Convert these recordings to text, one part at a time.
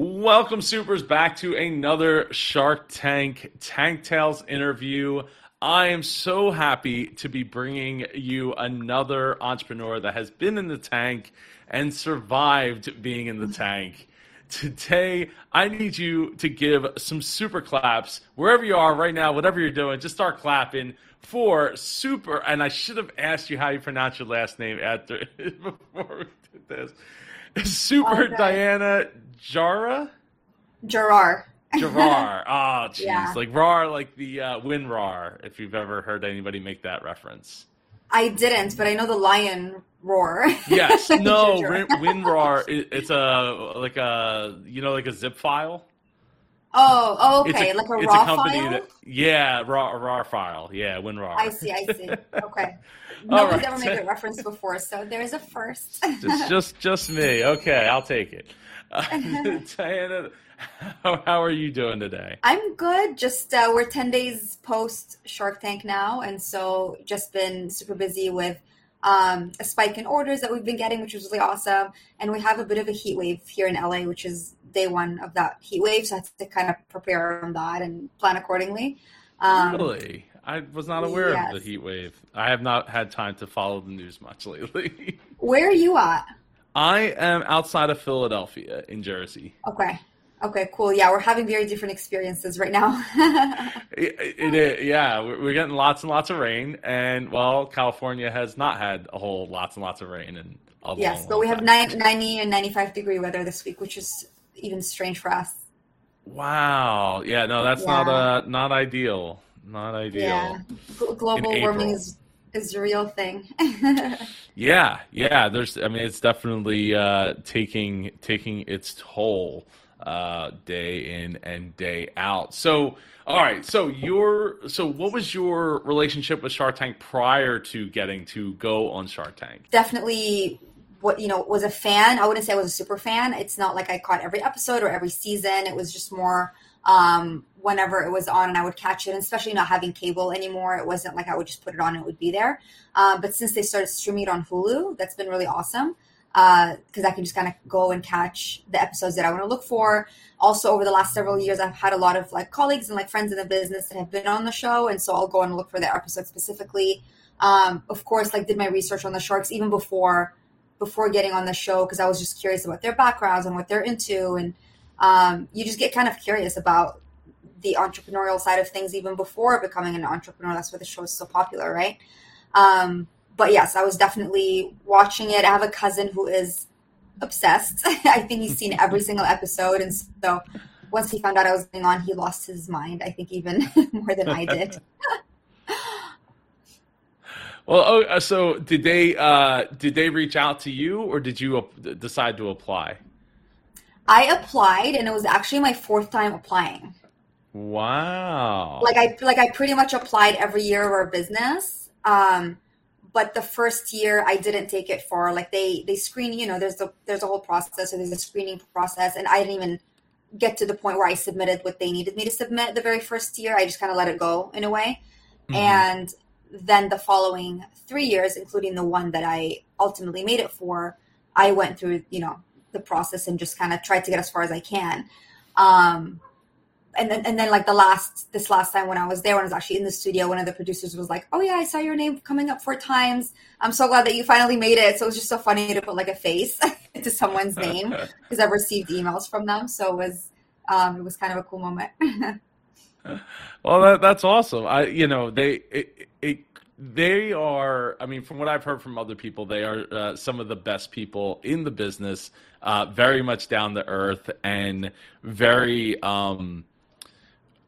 Welcome, Supers, back to another Shark Tank Tank Tales interview. I am so happy to be bringing you another entrepreneur that has been in the tank and survived being in the tank. Today, I need you to give some super claps wherever you are right now, whatever you're doing, just start clapping for super. And I should have asked you how you pronounce your last name after before we did this. Super Okay. Diana Jara? Jarrar. Jarrar. Oh, jeez. Yeah. Like RAR, like the uh, WinRAR, if you've ever heard anybody make that reference. I didn't, but I know the lion roar. Yes. No, Win- WinRAR, it, it's a, like a, you know, like a zip file. Oh, oh, okay, like a it's raw company file. That, yeah, raw, raw file. Yeah, WinRAR. I see, I see. Okay. Nobody's right. ever made a reference before, so there's a first. It's just, just me. Okay, I'll take it. Uh, Diana, how, how are you doing today? I'm good. Just uh, we're ten days post Shark Tank now, and so just been super busy with um, a spike in orders that we've been getting, which was really awesome. And we have a bit of a heat wave here in LA, which is day one of that heat wave, so I have to kind of prepare on that and plan accordingly. Um, Really? I was not aware yes. of the heat wave. I have not had time to follow the news much lately. Where are you at? I am outside of Philadelphia in Jersey. Okay. Okay, cool. Yeah, we're having very different experiences right now. It, it, it- yeah, we're getting lots and lots of rain, and well, California has not had a whole lots and lots of rain and a long, yes, but we have time. 90 and 95 degree weather this week, which is even strange for us. Wow. Yeah. No, that's Yeah. not uh not ideal. Not ideal. Yeah. Global warming is is a real thing. Yeah, yeah. There's, I mean, it's definitely uh, taking taking its toll uh, day in and day out. So, all right. So your, so what was your relationship with Shark Tank prior to getting to go on Shark Tank? Definitely what you know was a fan. I wouldn't say I was a super fan. It's not like I caught every episode or every season. It was just more um whenever it was on and I would catch it, and especially not having cable anymore. It wasn't like I would just put it on and it would be there. Um, but since they started streaming it on Hulu, that's been really awesome because I can just kind of go and catch the episodes that I want to look for. Also, over the last several years, I've had a lot of like colleagues and like friends in the business that have been on the show, and so I'll go and look for their episode specifically. Um, of course, like did my research on the sharks even before before getting on the show because I was just curious about their backgrounds and what they're into, and um, you just get kind of curious about the entrepreneurial side of things even before becoming an entrepreneur. That's why the show is so popular, right? Um, but yes, I was definitely watching it. I have a cousin who is obsessed. I think he's seen every single episode, and so once he found out I was going on, he lost his mind. I think even more than I did. Well, oh, uh, so did they uh, did they reach out to you, or did you decide to apply? I applied, and it was actually my fourth time applying. Wow. Like I like I pretty much applied every year of our business. Um, but the first year I didn't take it for like they they screen. You know, there's a there's a whole process, so there's a screening process, and I didn't even get to the point where I submitted what they needed me to submit the very first year. I just kind of let it go in a way. Mhm. And then the following three years, including the one that I ultimately made it for, I went through, you know, the process and just kind of tried to get as far as I can. Um, and then, and then like the last, this last time when I was there, when I was actually in the studio, one of the producers was like, "Oh yeah, I saw your name coming up four times. I'm so glad that you finally made it." So it was just so funny to put like a face to someone's name because I've received emails from them. So it was, um, it was kind of a cool moment. Well, that, that's awesome. I, you know, they, it, it, they are. I mean, from what I've heard from other people, they are uh, some of the best people in the business. Uh, very much down to earth and very, um,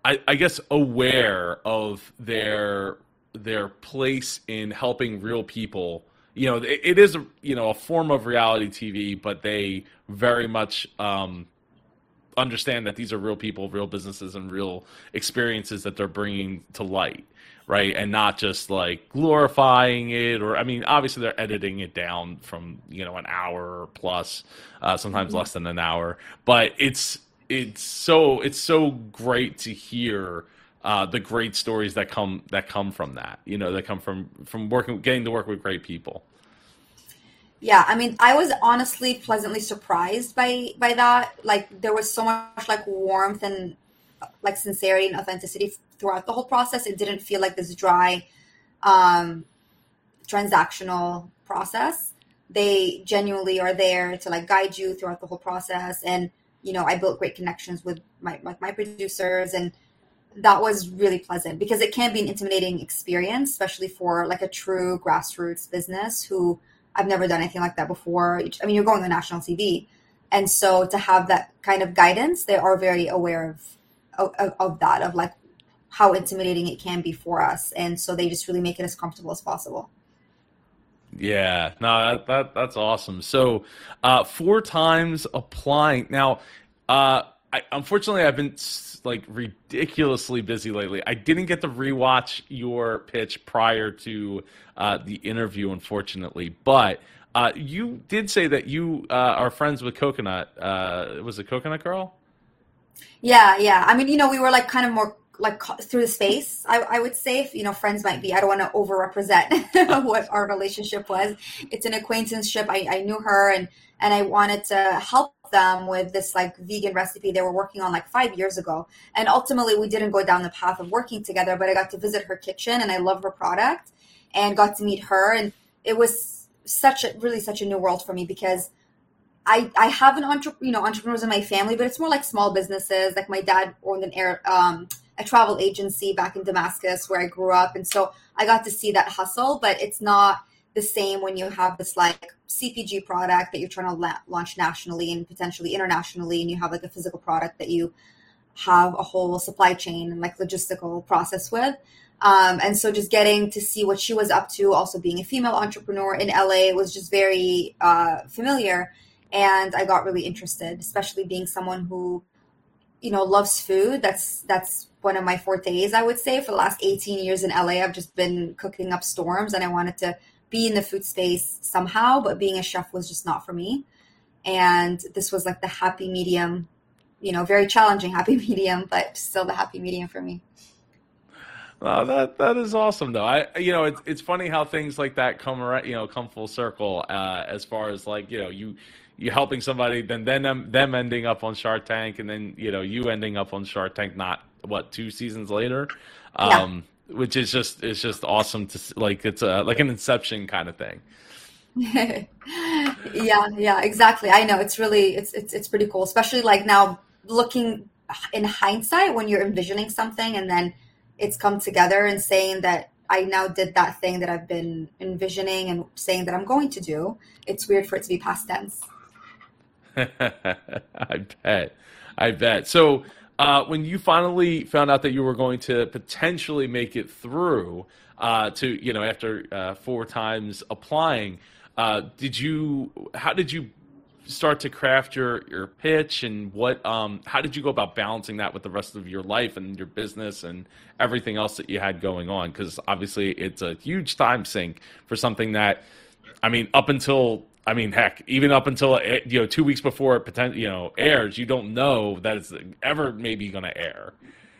I, I guess, aware of their their place in helping real people. You know, it, it is, a, you know, a form of reality TV, but they very much. Um, understand that these are real people, real businesses, and real experiences that they're bringing to light, right? And not just like glorifying it, or I mean, obviously they're editing it down from you know an hour plus, uh, sometimes less than an hour, but it's it's so it's so great to hear. Uh, the great stories that come that come from that, you know, that come from from working, getting to work with great people. yeah i mean i was honestly pleasantly surprised by by that like there was so much like warmth and like sincerity and authenticity throughout the whole process. It didn't feel like this dry um transactional process. They genuinely are there to like guide you throughout the whole process. And you know i built great connections with my like my producers and that was really pleasant because it can be an intimidating experience especially for like a true grassroots business who I've never done anything like that before. I mean, you're going on national TV, and so to have that kind of guidance, they are very aware of, of of, that, of like how intimidating it can be for us, and so they just really make it as comfortable as possible. Yeah, no, that, that that's awesome. So, uh, four times applying now. Uh, I, unfortunately, I've been like ridiculously busy lately. I didn't get to rewatch your pitch prior to uh, the interview, unfortunately. But uh, you did say that you uh, are friends with Coconut. Uh, was it Coconut Girl? Yeah, yeah. I mean, you know, we were like kind of more like through the space. I, I would say, if, you know, friends might be. I don't want to overrepresent what our relationship was. It's an acquaintanceship. I, I knew her and and I wanted to help them with this like vegan recipe they were working on like five years ago. And ultimately, we didn't go down the path of working together, but I got to visit her kitchen and I love her product and got to meet her. And it was such a really such a new world for me because I, I have an entre- you know entrepreneurs in my family, but it's more like small businesses. Like my dad owned an air um, a travel agency back in Damascus where I grew up, and so I got to see that hustle. But it's not the same when you have this like CPG product that you're trying to la- launch nationally and potentially internationally, and you have like a physical product that you have a whole supply chain and like logistical process with. Um, and so just getting to see what she was up to, also being a female entrepreneur in LA, was just very uh, familiar. And I got really interested, especially being someone who, you know, loves food. That's that's one of my fortes, I would say. For the last 18 years in LA, I've just been cooking up storms, and I wanted to be in the food space somehow, but being a chef was just not for me. And this was like the happy medium, you know, very challenging happy medium, but still the happy medium for me. Oh, that that is awesome, though. I you know it's it's funny how things like that come around, you know, come full circle. Uh, as far as like you know you you helping somebody, then then them, them ending up on Shark Tank, and then you know you ending up on Shark Tank. Not what two seasons later. Um, yeah. Which is just it's just awesome to like it's a like an Inception kind of thing. yeah, yeah, exactly. I know it's really it's it's it's pretty cool, especially like now looking in hindsight when you're envisioning something and then it's come together and saying that I now did that thing that I've been envisioning and saying that I'm going to do. It's weird for it to be past tense. I bet. I bet. So, uh, when you finally found out that you were going to potentially make it through uh, to, you know, after uh, four times applying, uh, did you, how did you start to craft your your pitch and what um how did you go about balancing that with the rest of your life and your business and everything else that you had going on because obviously it's a huge time sink for something that i mean up until i mean heck even up until you know 2 weeks before it potential you know airs you don't know that it's ever maybe going to air.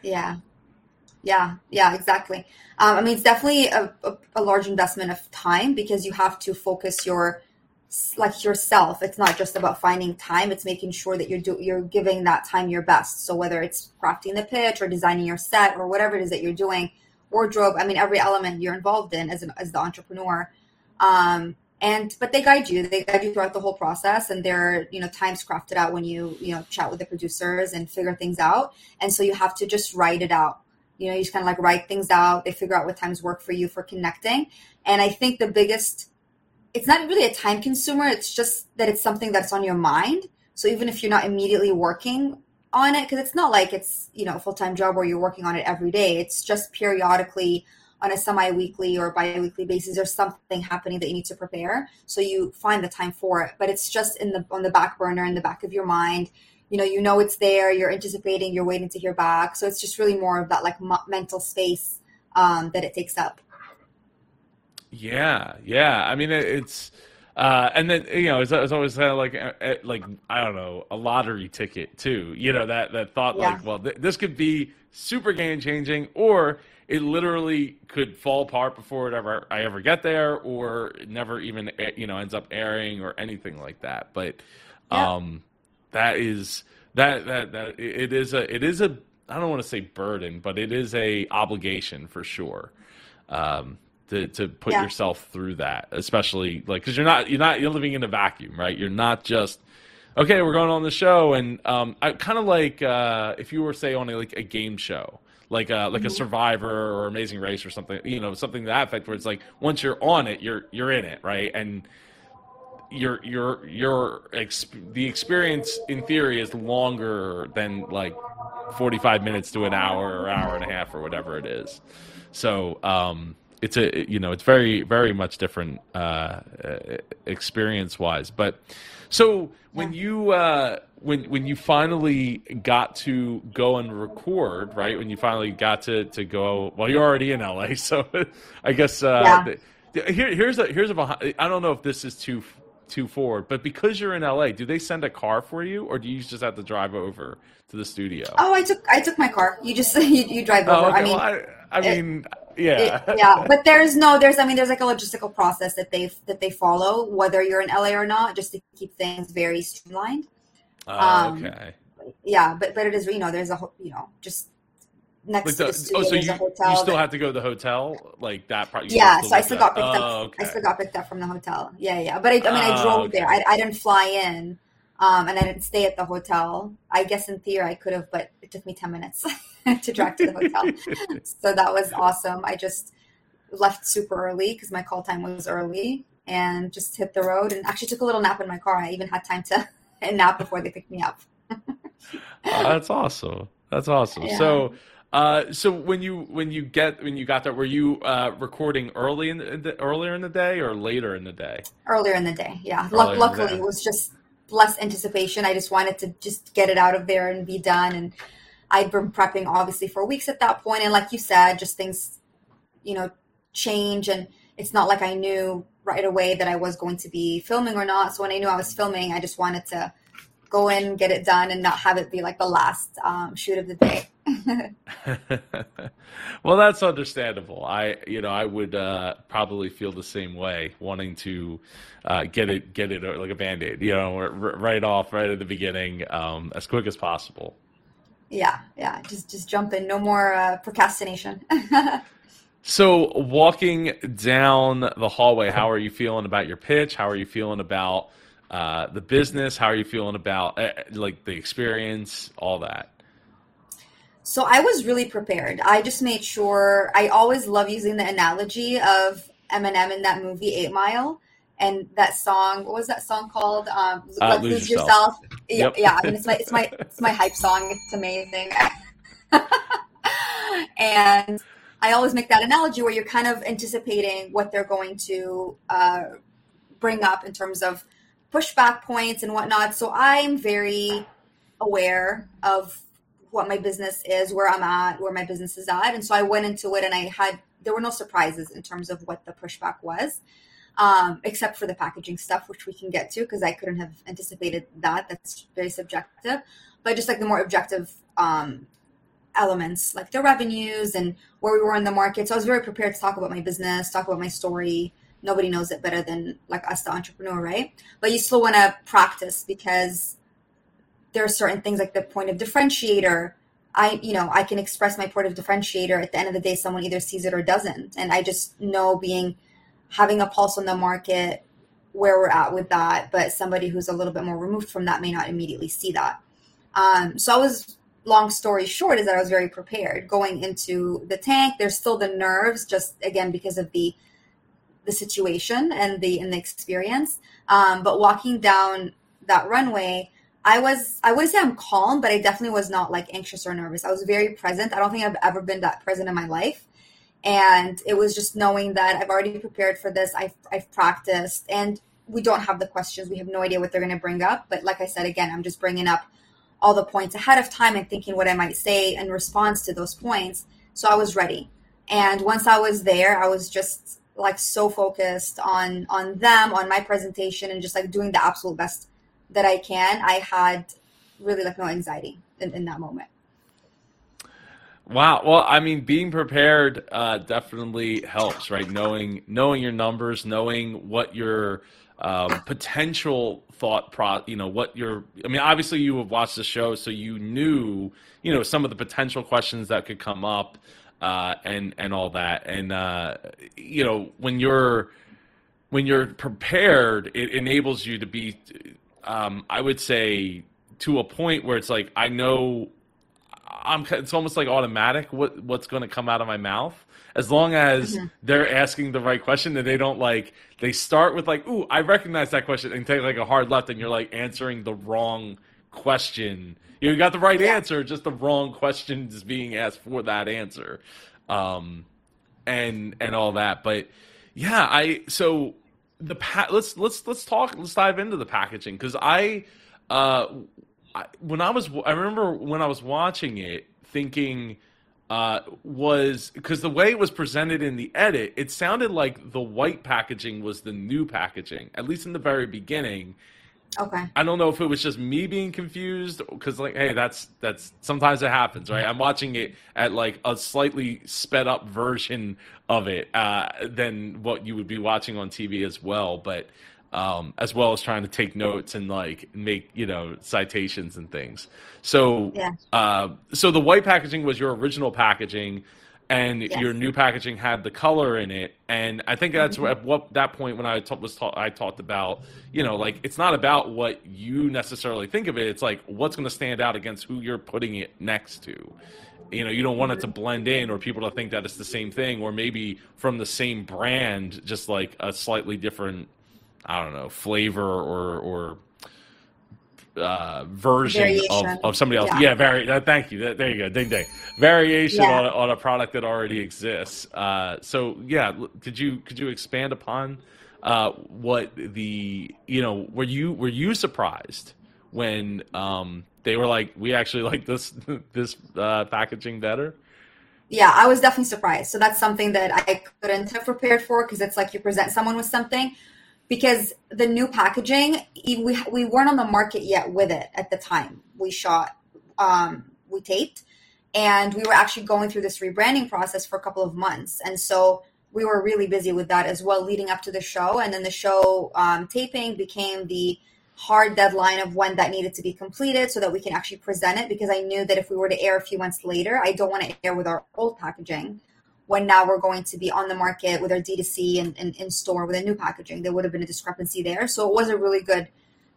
Yeah. Yeah yeah exactly. Um, i mean it's definitely a, a, a large investment of time because you have to focus your like yourself. It's not just about finding time it's making sure that you're do, you're giving that time your best. So whether it's crafting the pitch or designing your set or whatever it is that you're doing wardrobe i mean every element you're involved in as, an, as the entrepreneur um, and but they guide you they guide you throughout the whole process and there are you know times crafted out when you you know chat with the producers and figure things out and so you have to just write it out you know you just kind of like write things out they figure out what times work for you for connecting and i think the biggest it's not really a time consumer. It's just that it's something that's on your mind. So even if you're not immediately working on it, because it's not like it's, you know, a full time job where you're working on it every day. It's just periodically on a semi weekly or bi weekly basis, there's something happening that you need to prepare. So you find the time for it. But it's just in the on the back burner, in the back of your mind. You know, you know it's there, you're anticipating, you're waiting to hear back. So it's just really more of that like m- mental space um, that it takes up. Yeah, yeah. I mean, it's Uh, and then you know, it's, it's always kind of like uh, uh, like I don't know a lottery ticket too. You know that that thought Yeah. like, well, th- this could be super game changing, or it literally could fall apart before it ever I ever get there, or it never even you know ends up airing or anything like that. But Yeah. um, that is that that that it is a it is a I don't want to say burden, but it is a obligation for sure. Um, to, to put Yeah. yourself through that, especially like because you're not you're not you're living in a vacuum, right? You're not just okay. We're going on the show, and um, I kind of like uh, if you were say on a, like a game show, like uh, like a Survivor or Amazing Race or something, you know, something to that effect, where it's like once you're on it, you're you're in it, right? And your your your ex- the experience in theory is longer than like 45 minutes to an hour or hour and a half or whatever it is. So um it's a you know it's very very much different uh experience wise but so when you uh when when you finally got to go and record right when you finally got to to go well you're already in la so i guess uh Yeah. the- here, here's a here's a behind, I don't know if this is too too forward, but because you're in LA, do they send a car for you, or do you just have to drive over to the studio? Oh, I took I took my car. You just you, you drive over. Oh, okay. I mean, well, I, I it- mean, yeah, it- yeah, but there's no there's I mean there's like a logistical process that they that they follow whether you're in LA or not, just to keep things very streamlined. Oh, um, okay. Yeah, but but it is you know there's a ho- you know just next Like to the the, studio oh, so you, hotel. you still that- have to go to the hotel, like that part. yeah, so I still got picked up. Oh, okay. I still got picked up from the hotel. Yeah, yeah. But I, I mean, I Oh, drove okay. there. I, I didn't fly in, um, and I didn't stay at the hotel. I guess in theory I could have, but it took me ten minutes to drive to the hotel. so that was awesome. I just left super early because my call time was early, and just hit the road. And actually took a little nap in my car. I even had time to nap before they picked me up. Oh, that's awesome. That's awesome. Yeah. So, uh, so when you when you get when you got there, were you uh, recording early in the, the earlier in the day or later in the day? earlier in the day. Yeah. Earlier in Luck the luckily, day. it was just less anticipation. I just wanted to just get it out of there and be done. And I'd been prepping obviously for weeks at that. And like you said, just things, you know, change. And it's not like I knew right away that I was going to be filming or not. So when I knew I was filming, I just wanted to go in, get it done, and not have it be like the last um, shoot of the day. well, that's understandable. I, you know, I would uh, probably feel the same way, wanting to uh, get it, get it like a band aid, you know, right off, right at the beginning, um, as quick as possible. Yeah. Yeah. Just, just jump in. No more uh, procrastination. So, walking down the hallway, how are you feeling about your pitch? How are you feeling about uh, the business? How are you feeling about uh, like the experience, all that? So I was really prepared. I just made sure. I always love using the analogy of Eminem in that movie Eight Mile and that song. What was that song called? Um, Uh, Lose Lose Yourself. Yourself. Yeah, Yep. yeah. I mean, it's my it's my it's my hype song. It's amazing. and I always make that analogy where you're kind of anticipating what they're going to uh, bring up in terms of pushback points and whatnot. So I'm very aware of what my business is, where I'm at, where my business is at. And so I went into it and I had, there were no surprises in terms of what the pushback was, um, except for the packaging stuff, which we can get to because I couldn't have anticipated that. That's very subjective. But just like the more objective um, elements, like the revenues and where we were in the market. So I was very prepared to talk about my business, talk about my story. Nobody knows it better than like us, the entrepreneur, right? But you still want to practice because there are certain things like the point of differentiator. I, you know, I can express my point of differentiator. At the end of the day, someone either sees it or doesn't. And I just know being having a pulse on the market where we're at with that, but somebody who's a little bit more removed from that may not immediately see that. Um, so I was long story short is that I was very prepared going into the tank. There's still the nerves, just again because of the the situation and the and the experience. Um, but walking down that runway, I was I wouldn't say I'm calm, but I definitely was not like anxious or nervous. I was very present. I don't think I've ever been that present in my life. And it was just knowing that I've already prepared for this. I've I've practiced, and we don't have the questions. We have no idea what they're going to bring up. But like I said again, I'm just bringing up all the points ahead of time and thinking what I might say in response to those points. So I was ready. And once I was there, I was just like so focused on on them, on my presentation, and just like doing the absolute best that I can. I had really like no anxiety in, in that moment. Wow. Well, I mean, being prepared uh, definitely helps, right? Knowing knowing your numbers, knowing what your um, potential thought pro, you know, what your. I mean, obviously you have watched the show, so you knew, you know, some of the potential questions that could come up, uh, and and all that, and uh, you know, when you're when you're prepared, it enables you to be, um, I would say, to a point where it's like I know I'm it's almost like automatic what what's going to come out of my mouth. As long as mm-hmm. they're asking the right question and they don't like they start with like ooh I recognize that question and take like a hard left and you're like answering the wrong question. You got the right yeah. answer just the wrong question is being asked for that answer. Um and and all that. But yeah I so the pa- let's let's let's talk let's dive into the packaging. Because I uh I, when I was, I remember when I was watching it, thinking uh, was because the way it was presented in the edit, it sounded like the white packaging was the new packaging, at least in the very beginning. Okay. I don't know if it was just me being confused because, like, hey, that's that's sometimes it happens, right? I'm watching it at like a slightly sped up version of it uh, than what you would be watching on TV as well, but um, as well as trying to take notes and like make you know citations and things. So, yeah. uh, so the white packaging was your original packaging, and yes. your new packaging had the color in it. And I think that's mm-hmm. at what that point when I t- was ta- I talked about you know like it's not about what you necessarily think of it. It's like what's going to stand out against who you're putting it next to. You know, you don't want it to mm-hmm. blend in or people to think that it's the same thing, or maybe from the same brand, just like a slightly different I don't know flavor or or uh, version of, of somebody else. Yeah, yeah vari- uh, thank you. There you go. Ding ding. Variation yeah. on, a, on a product that already exists. Uh, so yeah, could you could you expand upon uh, what the you know were you were you surprised when um, they were like we actually like this this uh, packaging better? Yeah, I was definitely surprised. So that's something that I couldn't have prepared for because it's like you present someone with something because the new packaging we, we weren't on the market yet with it at the time. We shot um, we taped and we were actually going through this rebranding process for a couple of months. And so we were really busy with that as well leading up to the show. And then the show um, taping became the hard deadline of when that needed to be completed so that we can actually present it because i knew that if we were to air a few months later i don't want to air with our old packaging when now we're going to be on the market with our D2C and, in store with a new packaging. There would have been a discrepancy there. So it was a really good,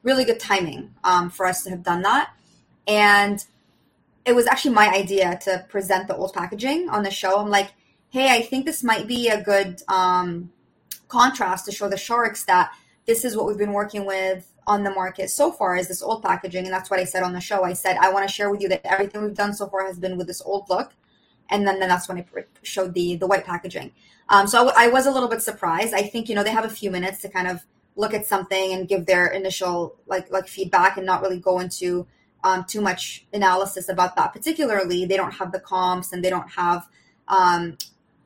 really good timing um, for us to have done that. And it was actually my idea to present the old packaging on the show. I'm like, hey, I think this might be a good um, contrast to show the sharks that this is what we've been working with on the market so far is this old packaging. And that's what I said on the show. I said, I want to share with you that everything we've done so far has been with this old look and then, then that's when I showed the the white packaging. Um, so I, I was a little bit surprised. I think you know they have a few minutes to kind of look at something and give their initial like like feedback and not really go into um, too much analysis about that. Particularly, they don't have the comps and they don't have um,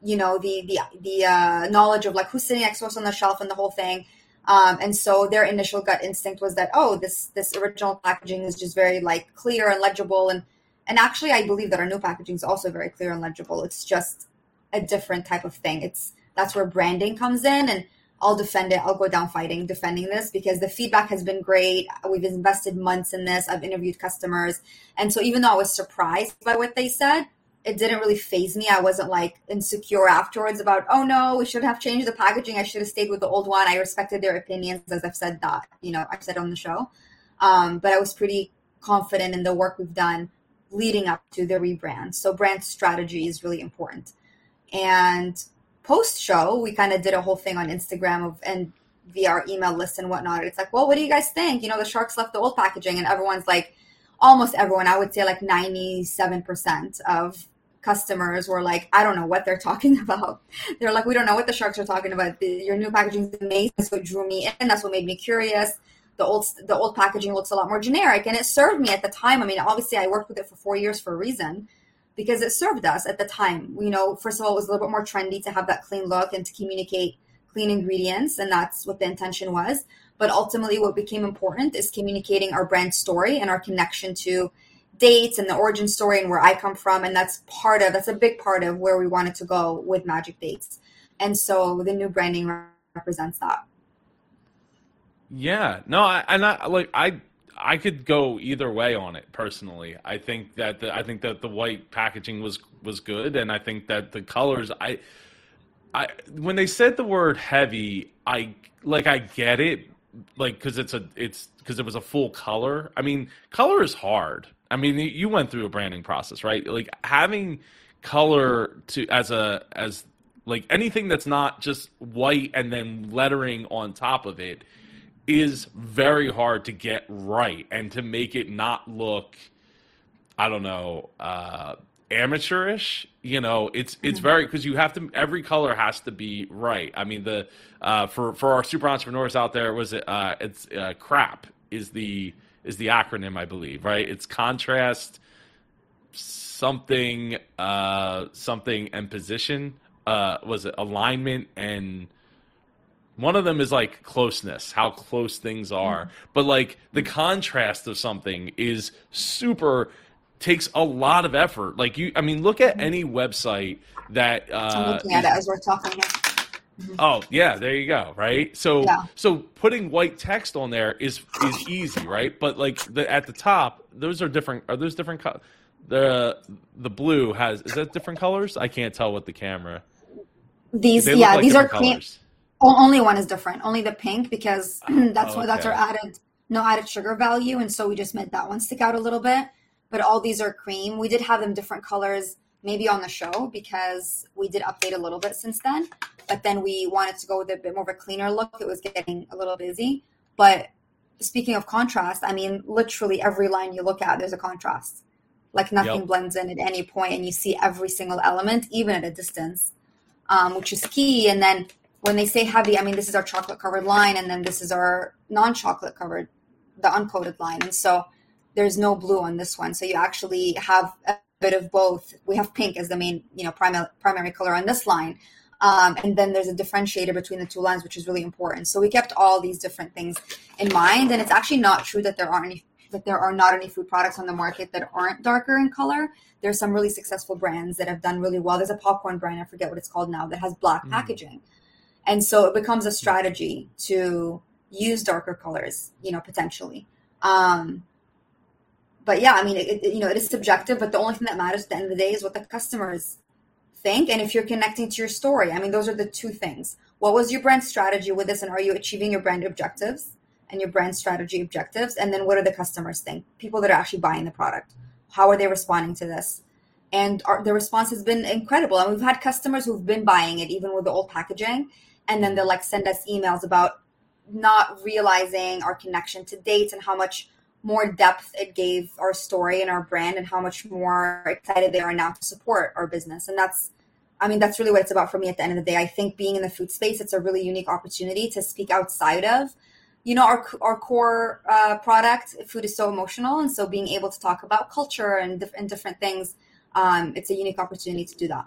you know the the the uh, knowledge of like who's sitting next to us on the shelf and the whole thing. Um, and so their initial gut instinct was that oh this this original packaging is just very like clear and legible and and actually, I believe that our new packaging is also very clear and legible. It's just a different type of thing. It's that's where branding comes in, and I'll defend it. I'll go down fighting defending this because the feedback has been great. We've invested months in this. I've interviewed customers, and so even though I was surprised by what they said, it didn't really faze me. I wasn't like insecure afterwards about, oh no, we should have changed the packaging. I should have stayed with the old one. I respected their opinions, as I've said that, you know, I've said on the show. Um, but I was pretty confident in the work we've done leading up to the rebrand. So brand strategy is really important. And post show, we kind of did a whole thing on Instagram of and via our email list and whatnot. It's like, well, what do you guys think? You know, the sharks left the old packaging, and everyone's like, almost everyone, I would say like 97% of customers were like, I don't know what they're talking about. They're like, we don't know what the sharks are talking about. Your new packaging is amazing. That's what drew me in. That's what made me curious the old the old packaging looks a lot more generic and it served me at the time i mean obviously i worked with it for four years for a reason because it served us at the time you know first of all it was a little bit more trendy to have that clean look and to communicate clean ingredients, and that's what the intention was. But ultimately, what became important is communicating our brand story and our connection to dates and the origin story and where I come from. And that's part of, that's a big part of where we wanted to go with Magic Dates. And so the new branding represents that. Yeah, no, I, and I like I I could go either way on it personally. I think that the, I think that the white packaging was was good, and I think that the colors I I when they said the word heavy, I like I get it, like because it's a it's because it was a full color. I mean, color is hard. I mean, you went through a branding process, right? Like having color to as a as like anything that's not just white and then lettering on top of it is very hard to get right and to make it not look I don't know, uh amateurish you know it's it's very because you have to every color has to be right. I mean the uh for for our super entrepreneurs out there was it uh it's uh crap is the is the acronym i believe right? It's contrast something uh something and position uh was it alignment and one of them is like closeness, how close things are. Mm. But like the contrast of something is super takes a lot of effort. Like you, I mean, look at any website that. Uh, I'm looking at it as we're talking. Mm-hmm. Oh yeah, there you go. Right. So yeah. so putting white text on there is is easy, right? But like the at the top, those are different. Are those different? Co- the the blue has is that different colors? I can't tell with the camera. These yeah, like these are colors. Only one is different. Only the pink because that's oh, what that's our added no added sugar value, and so we just made that one stick out a little bit. But all these are cream. We did have them different colors maybe on the show because we did update a little bit since then. But then we wanted to go with a bit more of a cleaner look. It was getting a little busy. But speaking of contrast, I mean, literally every line you look at, there's a contrast. Like nothing yep. blends in at any point, and you see every single element, even at a distance, um, which is key. And then when they say heavy, I mean, this is our chocolate covered line, and then this is our non chocolate covered, the uncoated line. And so there's no blue on this one. So you actually have a bit of both. We have pink as the main, you know, primary, primary color on this line. Um, and then there's a differentiator between the two lines, which is really important. So we kept all these different things in mind. And it's actually not true that there aren't any that there are not any food products on the market that aren't darker in color. There's some really successful brands that have done really well. There's a popcorn brand, I forget what it's called now, that has black mm. packaging. And so it becomes a strategy to use darker colors, you know, potentially. Um, but yeah, I mean, it, it, you know, it is subjective, but the only thing that matters at the end of the day is what the customers think and if you're connecting to your story. I mean, those are the two things. What was your brand strategy with this, and are you achieving your brand objectives and your brand strategy objectives? And then what do the customers think? People that are actually buying the product, how are they responding to this? And our, the response has been incredible. And we've had customers who've been buying it even with the old packaging and then they'll like send us emails about not realizing our connection to dates and how much more depth it gave our story and our brand and how much more excited they are now to support our business. And that's i mean that's really what it's about for me at the end of the day. I think being in the food space it's a really unique opportunity to speak outside of you know our, our core uh, product. Food is so emotional and so being able to talk about culture and, and different things um, it's a unique opportunity to do that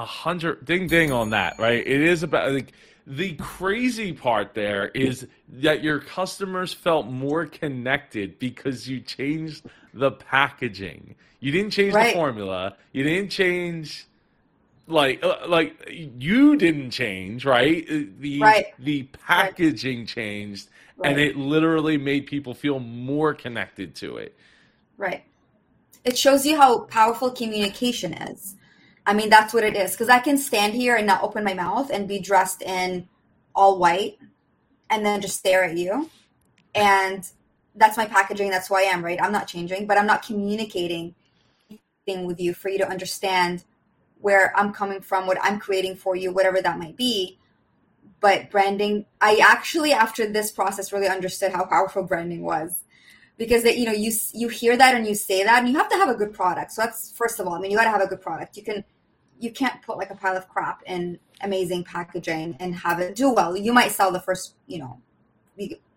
a hundred ding ding on that, right? It is about like the crazy part there is that your customers felt more connected because you changed the packaging. You didn't change right. the formula. You didn't change like uh, like you didn't change, right? Uh, the right. the packaging right. changed and it literally made people feel more connected to it. Right. It shows you how powerful communication is I mean, that's what it is. Because I can stand here and not open my mouth and be dressed in all white and then just stare at you. And that's my packaging. That's who I am, right? I'm not changing, but I'm not communicating thing with you for you to understand where I'm coming from, what I'm creating for you, whatever that might be. But branding, I actually, after this process, really understood how powerful branding was because that you know you you hear that and you say that and you have to have a good product. So that's first of all i mean you got to have a good product. You can you can't put like a pile of crap in amazing packaging and have it do well. You might sell the first you know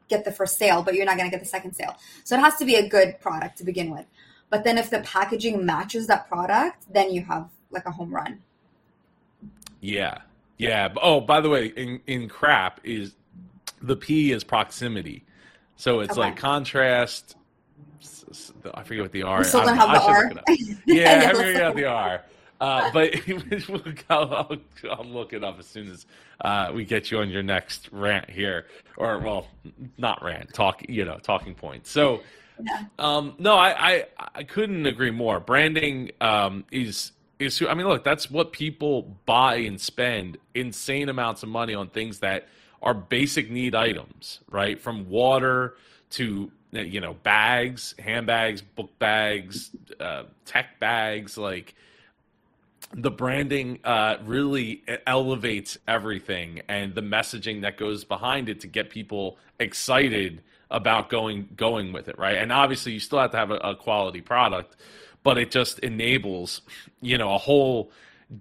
get the first sale but you're not going to get the second sale. So it has to be a good product to begin with. But then if the packaging matches that product then you have like a home run. Yeah. Yeah. Oh, by the way, in in crap is the P is proximity, so it's okay. like contrast. I forget what the R. We still don't have the R. Yeah, I figured out the R. Uh, but I'll, I'll, I'll, look it up as soon as uh, we get you on your next rant here, or well, not rant, talk. You know, talking point. So, yeah. um, no, I, I I couldn't agree more. Branding um, is is. I mean, look, that's what people buy and spend insane amounts of money on things that are basic need items, right? From water to you know bags, handbags, book bags, uh, tech bags, like the branding uh, really elevates everything and the messaging that goes behind it to get people excited about going going with it right and obviously you still have to have a, a quality product but it just enables you know a whole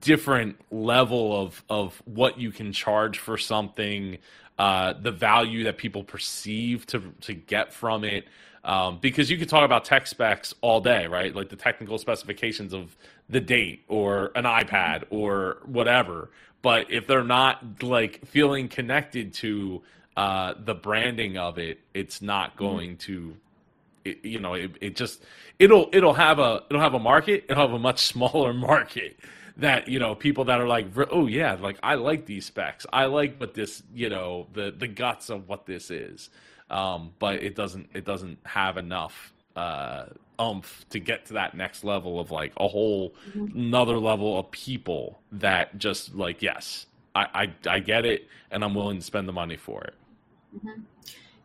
different level of of what you can charge for something uh, the value that people perceive to to get from it um, because you could talk about tech specs all day, right? Like the technical specifications of the date or an iPad or whatever. But if they're not like feeling connected to uh, the branding of it, it's not mm-hmm. going to, it, you know, it, it just it'll it'll have a it'll have a market. It'll have a much smaller market that you know people that are like oh yeah like i like these specs i like what this you know the the guts of what this is um, but it doesn't it doesn't have enough uh, umph to get to that next level of like a whole mm-hmm. another level of people that just like yes I, I, I get it and I'm willing to spend the money for it. Mm-hmm.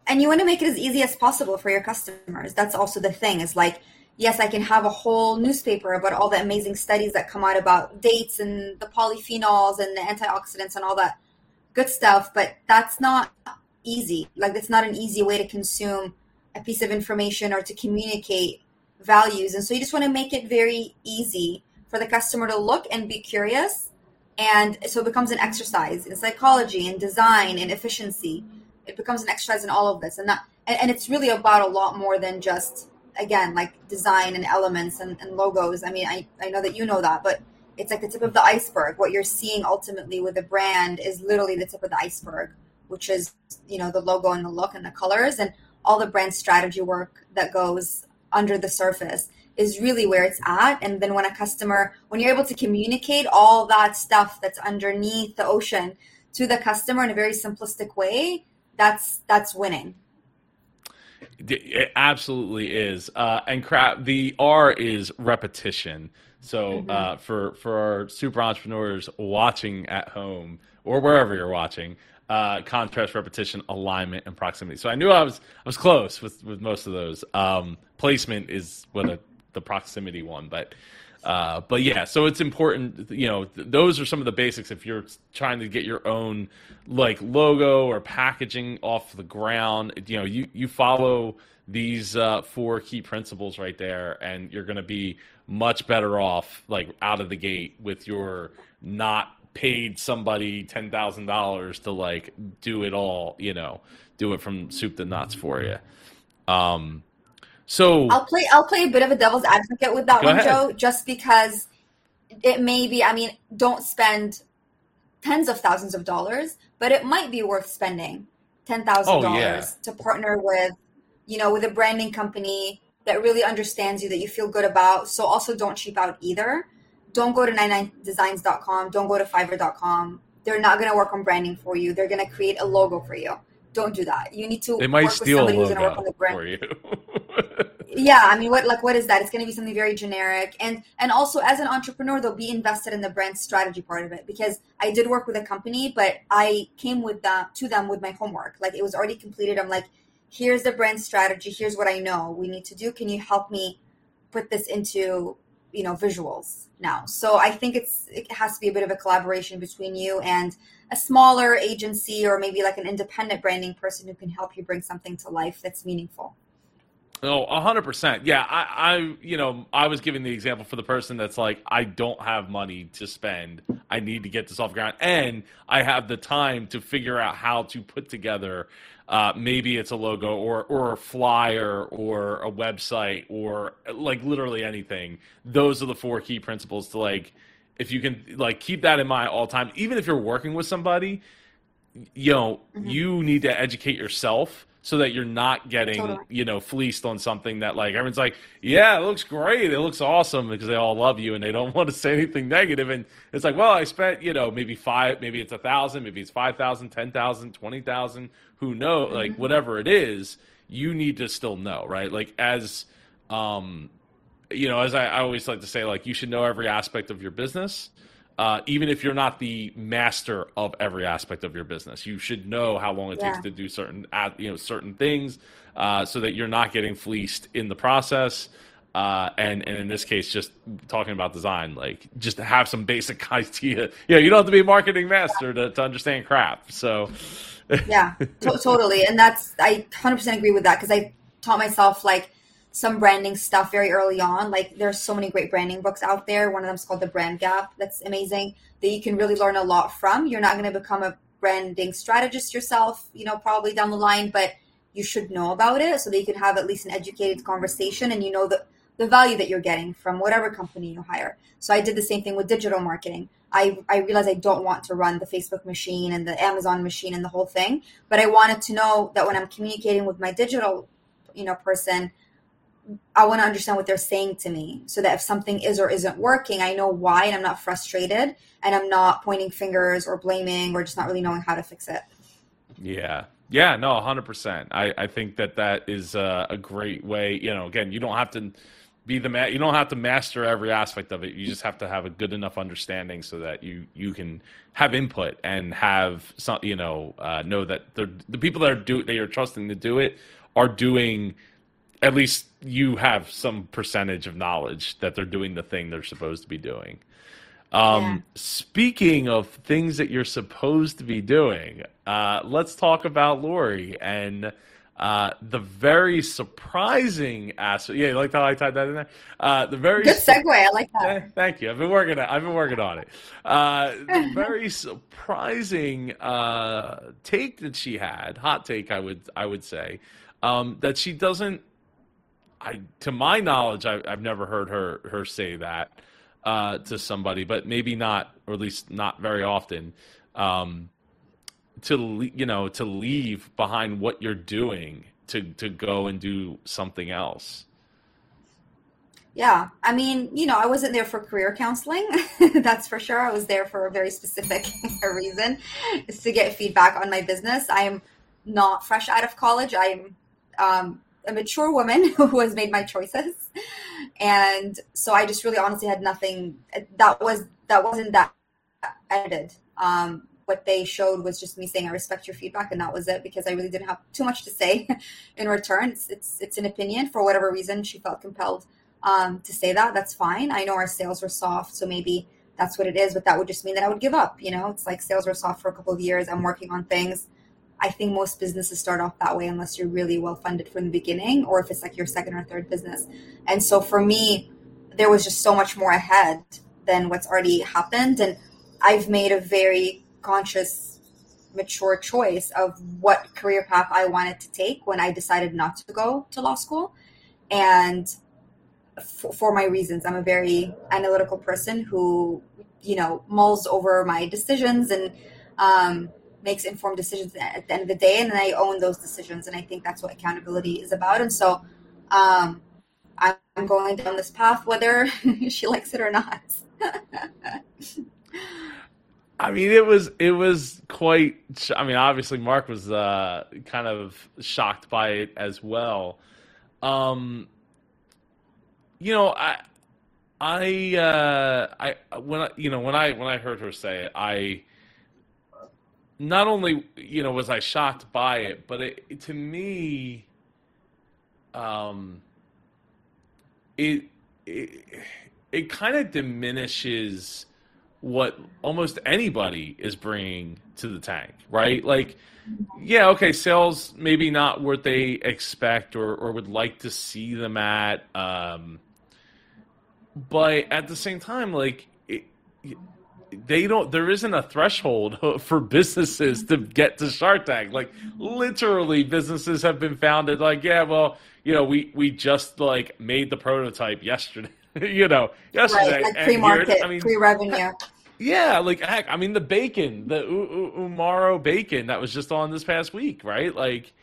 And you want to make it as easy as possible for your customers. That's also the thing. Is like yes, I can have a whole newspaper about all the amazing studies that come out about dates and the polyphenols and the antioxidants and all that good stuff, but that's not easy. Like it's not an easy way to consume a piece of information or to communicate values. And so you just want to make it very easy for the customer to look and be curious. And so it becomes an exercise in psychology and design and efficiency. It becomes an exercise in all of this. And that and, and it's really about a lot more than just again like design and elements and, and logos. I mean I, I know that you know that, but it's like the tip of the iceberg. What you're seeing ultimately with a brand is literally the tip of the iceberg which is you know the logo and the look and the colors and all the brand strategy work that goes under the surface is really where it's at and then when a customer when you're able to communicate all that stuff that's underneath the ocean to the customer in a very simplistic way that's that's winning it absolutely is uh, and crap the r is repetition so mm-hmm. uh, for for our super entrepreneurs watching at home or wherever you're watching uh, contrast, repetition, alignment, and proximity. So I knew I was I was close with, with most of those. Um, placement is what a, the proximity one, but uh, but yeah. So it's important. You know, th- those are some of the basics. If you're trying to get your own like logo or packaging off the ground, you know, you you follow these uh, four key principles right there, and you're going to be much better off like out of the gate with your not paid somebody ten thousand dollars to like do it all, you know, do it from soup to nuts for you. Um, so I'll play. I'll play a bit of a devil's advocate with that one, ahead. Joe, just because it may be. I mean, don't spend tens of thousands of dollars, but it might be worth spending ten thousand oh, dollars to partner with, you know, with a branding company that really understands you, that you feel good about. So also don't cheap out either don't go to 99designs.com. Don't go to fiverr.com. They're not going to work on branding for you. They're going to create a logo for you. Don't do that. You need to they might steal a logo for you. yeah, I mean, what like what is that? It's going to be something very generic, and and also as an entrepreneur, they'll be invested in the brand strategy part of it because I did work with a company, but I came with them to them with my homework. Like it was already completed. I'm like, here's the brand strategy. Here's what I know we need to do. Can you help me put this into you know visuals now. So i think it's it has to be a bit of a collaboration between you and a smaller agency or maybe like an independent branding person who can help you bring something to life that's meaningful Oh, a hundred percent. Yeah, I, I, you know, I was giving the example for the person that's like, I don't have money to spend. I need to get this off the ground, and I have the time to figure out how to put together uh, maybe it's a logo or or a flyer or a website or like literally anything. Those are the four key principles to like if you can like keep that in mind all the time, even if you're working with somebody, you know, mm-hmm. you need to educate yourself so that you're not getting totally. you know fleeced on something that like everyone's like yeah it looks great it looks awesome because they all love you and they don't want to say anything negative and it's like well i spent you know maybe five maybe it's a thousand maybe it's five thousand ten thousand twenty thousand who know mm-hmm. like whatever it is you need to still know right like as um you know as I, I always like to say like you should know every aspect of your business uh, even if you're not the master of every aspect of your business. You should know how long it yeah. takes to do certain you know certain things uh, so that you're not getting fleeced in the process. Uh, and and in this case, just talking about design, like just to have some basic idea. You know, you don't have to be a marketing master to, to understand crap. So, yeah, to- totally. And that's I 100% agree with that because I taught myself like some branding stuff very early on. Like there's so many great branding books out there. One of them is called The Brand Gap. That's amazing that you can really learn a lot from. You're not going to become a branding strategist yourself, you know, probably down the line, but you should know about it so that you can have at least an educated conversation and you know the the value that you're getting from whatever company you hire. So I did the same thing with digital marketing. I, I realized I don't want to run the Facebook machine and the Amazon machine and the whole thing, but I wanted to know that when I'm communicating with my digital, you know, person, I want to understand what they're saying to me so that if something is or isn't working, I know why and I'm not frustrated and I'm not pointing fingers or blaming or just not really knowing how to fix it. Yeah. Yeah, no, 100%. I, I think that that is a, a great way. You know, again, you don't have to be the ma- you don't have to master every aspect of it. You just have to have a good enough understanding so that you you can have input and have some you know uh, know that the people that are do that you're trusting to do it are doing at least you have some percentage of knowledge that they're doing the thing they're supposed to be doing. Um, yeah. Speaking of things that you're supposed to be doing, uh, let's talk about Lori and uh, the very surprising aspect. Yeah, you like how I tied that in there? Uh, the very good segue. I like that. Thank you. I've been working. I've been working on it. Uh, the very surprising uh, take that she had, hot take, I would I would say, um, that she doesn't I, to my knowledge, I, have never heard her her say that uh, to somebody, but maybe not, or at least not very often. Um, to you know, to leave behind what you're doing to to go and do something else. Yeah, I mean, you know, I wasn't there for career counseling. That's for sure. I was there for a very specific reason, is to get feedback on my business. I'm not fresh out of college. I'm um, a mature woman who has made my choices. And so i just really honestly had nothing that was that wasn't that edited. Um, what they showed was just me saying i respect your feedback and that was it because i really didn't have too much to say in return. It's it's, it's an opinion. For whatever reason she felt compelled um, to say that. That's fine. I know our sales were soft so maybe that's what it is but that would just mean that i would give up you know? It's like sales were soft for a couple of years. I'm working on things I think most businesses start off that way unless you're really well funded from the beginning or if it's like your second or third business. And so for me, there was just so much more ahead than what's already happened. And I've made a very conscious, mature choice of what career path I wanted to take when I decided not to go to law school. And for, for my reasons, I'm a very analytical person who, you know, mulls over my decisions and, um, makes informed decisions at the end of the day, and I own those decisions. And I think that's what accountability is about. And so um, I'm going down this path, whether she likes it or not. I mean, it was it was quite. I mean, obviously, Mark was uh, kind of shocked by it as well. Um, you know, I, I, uh, I when I, you know when I when I heard her say it, I not only you know was I shocked by it, but it, to me, um, it it, it kind of diminishes what almost anybody is bringing to the tank, right? Like, yeah, okay, sales maybe not what they expect or, or would like to see them at, um, but at the same time, like, it, they don't there isn't a threshold for businesses to get to Shark Tank. Like literally businesses have been founded like, yeah, well, you know, we we just like made the prototype yesterday. you know, yesterday. Right, like pre-market, I mean, pre-revenue. Yeah, like heck, I mean the bacon, the U- U- Umaro bacon that was just on this past week, right? Like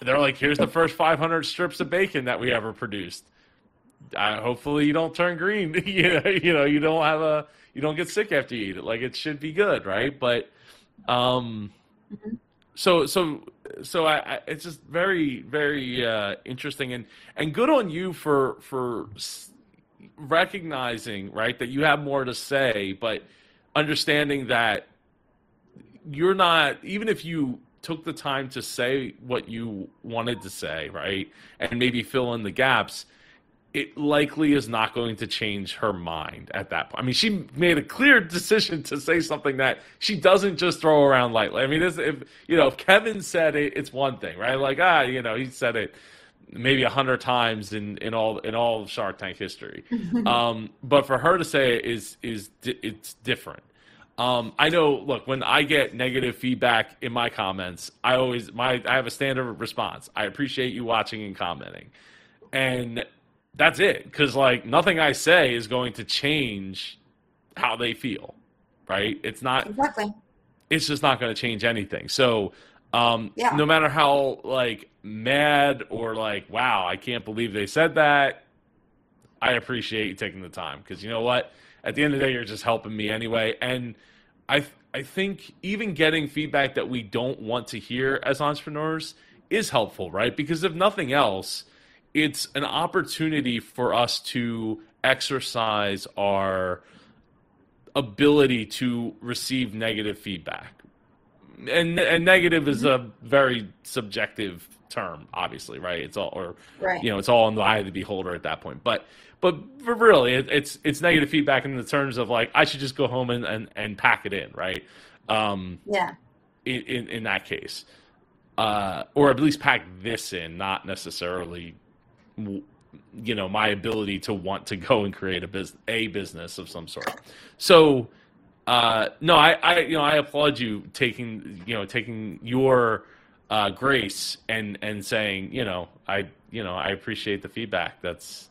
they're like, here's the first 500 strips of bacon that we ever produced. Uh, hopefully you don't turn green. you know, you know, you don't have a, you don't get sick after you eat it. Like it should be good, right? But, um, mm-hmm. so so so I, I, it's just very very uh, interesting and and good on you for for recognizing right that you have more to say, but understanding that you're not even if you took the time to say what you wanted to say, right, and maybe fill in the gaps it likely is not going to change her mind at that point. I mean, she made a clear decision to say something that she doesn't just throw around lightly. I mean, this, if you know, if Kevin said it, it's one thing, right? Like, ah, you know, he said it maybe a hundred times in, in all in all of Shark Tank history. um, but for her to say it is is it's different. Um, I know. Look, when I get negative feedback in my comments, I always my I have a standard response. I appreciate you watching and commenting, and that's it. Because like nothing I say is going to change how they feel, right? It's not exactly. It's just not going to change anything. So, um, yeah. no matter how like mad or like, wow, I can't believe they said that. I appreciate you taking the time because you know what? At the end of the day, you're just helping me anyway. And I I think even getting feedback that we don't want to hear as entrepreneurs is helpful, right? Because if nothing else, it's an opportunity for us to exercise our ability to receive negative feedback. And and negative is a very subjective term, obviously, right? It's all or right. you know, it's all in the eye of the beholder at that point. But but really, it, it's it's negative feedback in the terms of like I should just go home and and, and pack it in, right? Um, yeah. In, in, in that case, uh, or at least pack this in, not necessarily you know my ability to want to go and create a business a business of some sort. So uh, no I, I you know i applaud you taking you know taking your uh, grace and and saying you know i you know i appreciate the feedback. That's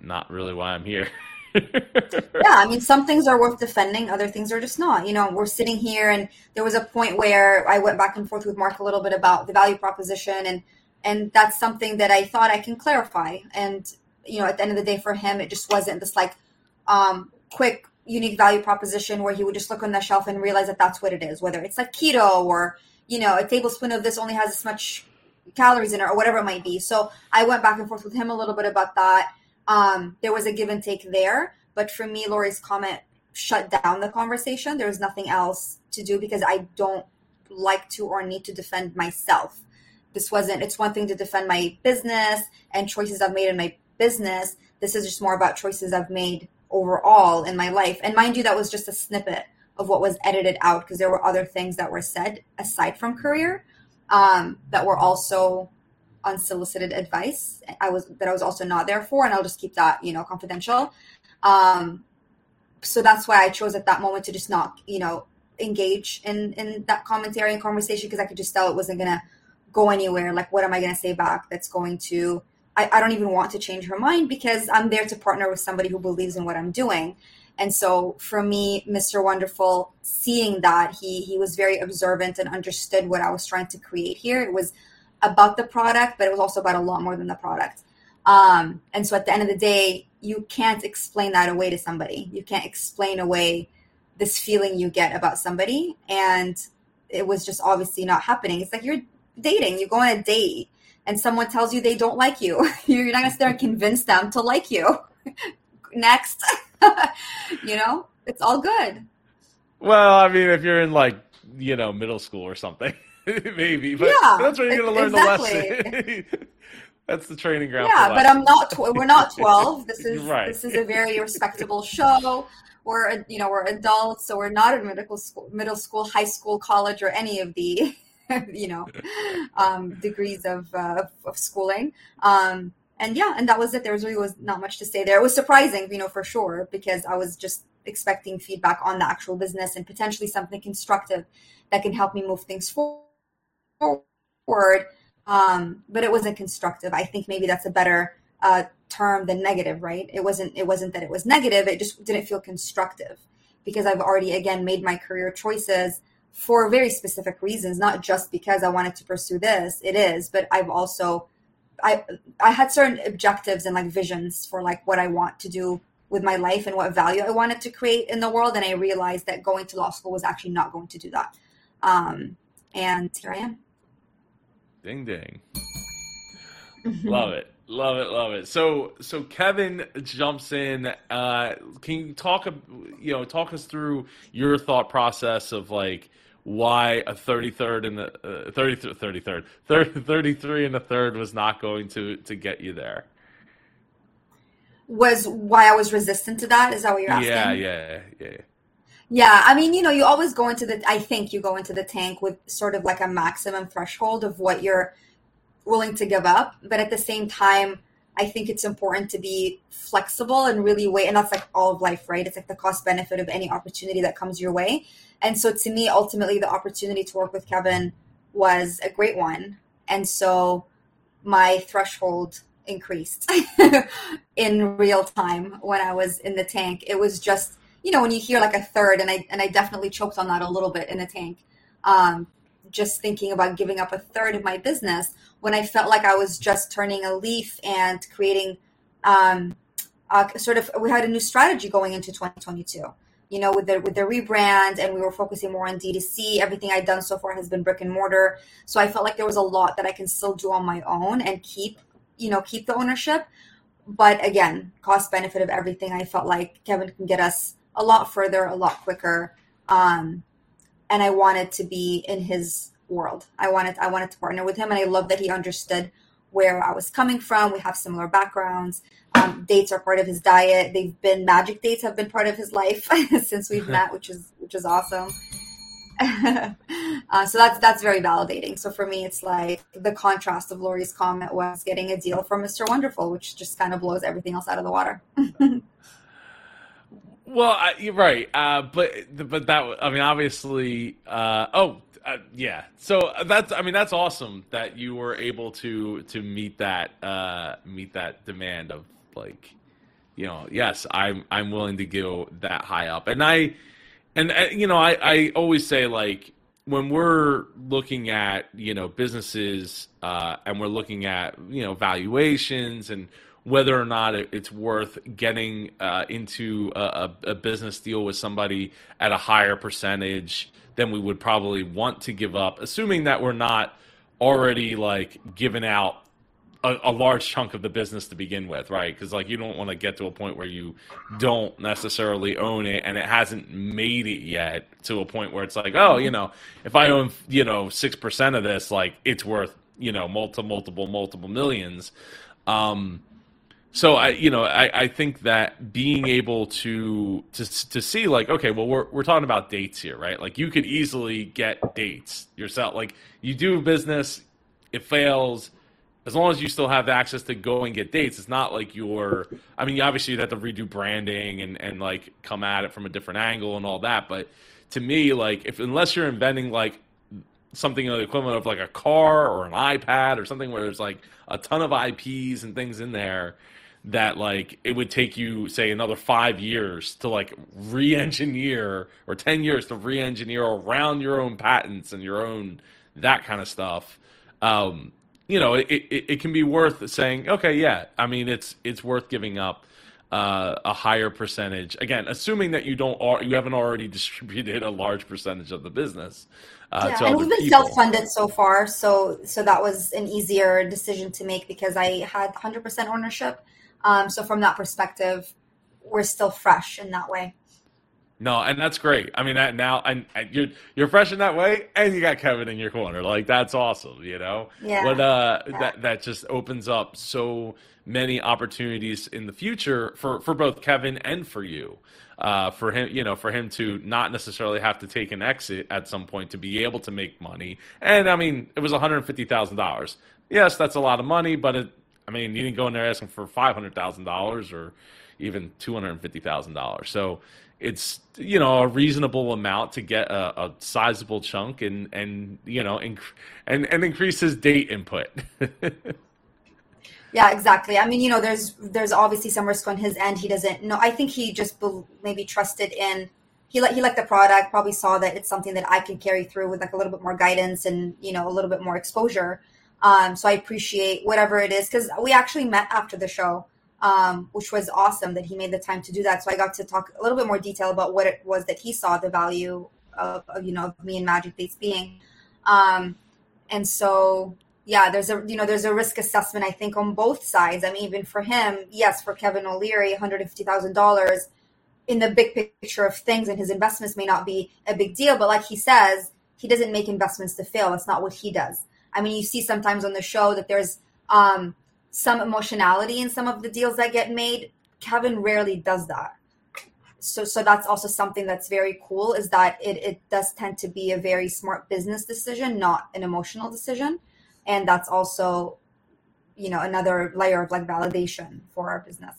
not really why i'm here. Yeah i mean some things are worth defending other things are just not. You know we're sitting here and there was a point where i went back and forth with mark a little bit about the value proposition and and that's something that I thought I can clarify. And you know, at the end of the day, for him, it just wasn't this like um, quick, unique value proposition where he would just look on the shelf and realize that that's what it is. Whether it's like keto or you know, a tablespoon of this only has this much calories in it or whatever it might be. So I went back and forth with him a little bit about that. Um, there was a give and take there, but for me, Lori's comment shut down the conversation. There was nothing else to do because I don't like to or need to defend myself this wasn't it's one thing to defend my business and choices i've made in my business. This is just more about choices i've made overall in my life. And mind you that was just a snippet of what was edited out because there were other things that were said aside from career um, that were also unsolicited advice i was that i was also not there for and i'll just keep that you know confidential. Um, so that's why i chose at that moment to just not you know engage in in that commentary and conversation because i could just tell it wasn't gonna go anywhere. Like, what am I going to say back that's going to, I, I don't even want to change her mind because I'm there to partner with somebody who believes in what I'm doing. And so for me, Mr. Wonderful, seeing that he he was very observant and understood what I was trying to create here. It was about the product, but it was also about a lot more than the product. Um, and so at the end of the day, you can't explain that away to somebody. You can't explain away this feeling you get about somebody. And it was just obviously not happening. It's like you're dating. You go on a date and someone tells you they don't like you. You're not going to sit there and convince them to like you. Next. you know, it's all good. Well, I mean, if you're in like, you know, middle school or something, maybe. But yeah, that's where you're going to learn exactly. the lesson. that's the training ground. Yeah, but I'm not. Tw- we're not 12. This is right. this is a very respectable show. We're you know we're adults, so we're not in middle school, middle school, high school, college, or any of the you know, um, degrees of, uh, of schooling. Um, and yeah, and that was it. There was really was not much to say there. It was surprising, you know, for sure, because I was just expecting feedback on the actual business and potentially something constructive that can help me move things forward. Um, but it wasn't constructive. I think maybe that's a better uh, term than negative, right? It wasn't it wasn't that it was negative, it just didn't feel constructive because I've already again made my career choices for very specific reasons, not just because I wanted to pursue this. It is, but I've also I I had certain objectives and like visions for like what I want to do with my life and what value I wanted to create in the world, and I realized that going to law school was actually not going to do that. Um, and here I am. Ding ding. love it. Love it, love it. So, so Kevin jumps in. Uh, can you talk, you know, talk us through your thought process of like why a 33rd and the uh, 30, 33rd, 30, 33 and a third was not going to to get you there? Was why I was resistant to that? Is that what you're asking? Yeah, yeah, yeah. Yeah, I mean, you know, you always go into the. I think you go into the tank with sort of like a maximum threshold of what you're willing to give up. But at the same time, I think it's important to be flexible and really wait. And that's like all of life, right? It's like the cost benefit of any opportunity that comes your way. And so to me, ultimately, the opportunity to work with Kevin was a great one. And so my threshold increased in real time when I was in the tank. It was just, you know, when you hear like a third, and I and I definitely choked on that a little bit in the tank. Um, just thinking about giving up a third of my business when I felt like I was just turning a leaf and creating um, sort of we had a new strategy going into 2022 you know with the with the rebrand and we were focusing more on d2c everything i'd done so far has been brick and mortar. So i felt like there was a lot that i can still do on my own and keep you know keep the ownership. But again cost benefit of everything i felt like kevin can get us a lot further a lot quicker um, and I wanted to be in his world. I wanted I wanted to partner with him, and I love that he understood where I was coming from. We have similar backgrounds. Um, dates are part of his diet. They've been magic dates have been part of his life since we've met, which is which is awesome. uh, so that's that's very validating. So for me, it's like the contrast of Lori's comment was getting a deal from Mr. Wonderful, which just kind of blows everything else out of the water. Well, I, you're right, uh, but but that I mean, obviously, uh, oh uh, yeah. So that's I mean that's awesome that you were able to to meet that uh, meet that demand of like, you know, yes, I'm I'm willing to go that high up, and I and uh, you know I I always say like when we're looking at you know businesses uh, and we're looking at you know valuations and whether or not it's worth getting uh, into a, a, business deal with somebody at a higher percentage than we would probably want to give up, assuming that we're not already like giving out a, a large chunk of the business to begin with, right? Because like you don't want to get to a point where you don't necessarily own it and it hasn't made it yet to a point where it's like, oh, you know, if I own you know six percent of this, like it's worth you know multiple multiple multiple millions. Um, so I, you know, I, I think that being able to to to see like, okay, well, we're we're talking about dates here, right? Like you could easily get dates yourself. Like you do business, it fails. As long as you still have access to go and get dates, it's not like you're. I mean, obviously you'd have to redo branding and and like come at it from a different angle and all that. But to me, like if unless you're inventing like something of the equivalent of like a car or an iPad or something where there's like a ton of IPs and things in there that like it would take you say another five years to like re-engineer or 10 years to re-engineer around your own patents and your own that kind of stuff. Um, you know it, it, it, can be worth saying okay yeah i mean it's it's worth giving up uh, a higher percentage. Again assuming that you don't you haven't already distributed a large percentage of the business uh, yeah, and we've been people. self-funded so far so so that was an easier decision to make because i had 100% ownership um, so from that perspective, we're still fresh in that way. No, and that's great. I mean, that now and, and, you're you're fresh in that way, and you got Kevin in your corner. Like that's awesome, you know. Yeah. But uh, yeah. that that just opens up so many opportunities in the future for for both Kevin and for you. Uh, for him, you know, for him to not necessarily have to take an exit at some point to be able to make money. And I mean, it was one hundred fifty thousand dollars. Yes, that's a lot of money, but it, I mean, you didn't go in there asking for five hundred thousand dollars or even two hundred and fifty thousand dollars. So it's you know a reasonable amount to get a, a sizable chunk and and you know inc- and and increase his date input. Yeah, exactly. I mean, you know, there's there's obviously some risk on his end. He doesn't know. I think he just be, maybe trusted in he like he liked the product. Probably saw that it's something that I can carry through with like a little bit more guidance and you know a little bit more exposure. Um, so I appreciate whatever it is because we actually met after the show, um, which was awesome that he made the time to do that. So I got to talk a little bit more detail about what it was that he saw the value of, of you know of me and Magic Dates being. Um, and so yeah, there's a you know there's a risk assessment I think on both sides. I mean, even for him, yes, for Kevin O'Leary, one hundred fifty thousand dollars in the big picture of things, and his investments may not be a big deal. But like he says, he doesn't make investments to fail. That's not what he does. I mean, you see sometimes on the show that there's um, some emotionality in some of the deals that get made. Kevin rarely does that. So, so that's also something that's very cool is that it, it does tend to be a very smart business decision, not an emotional decision and that's also you know another layer of like validation for our business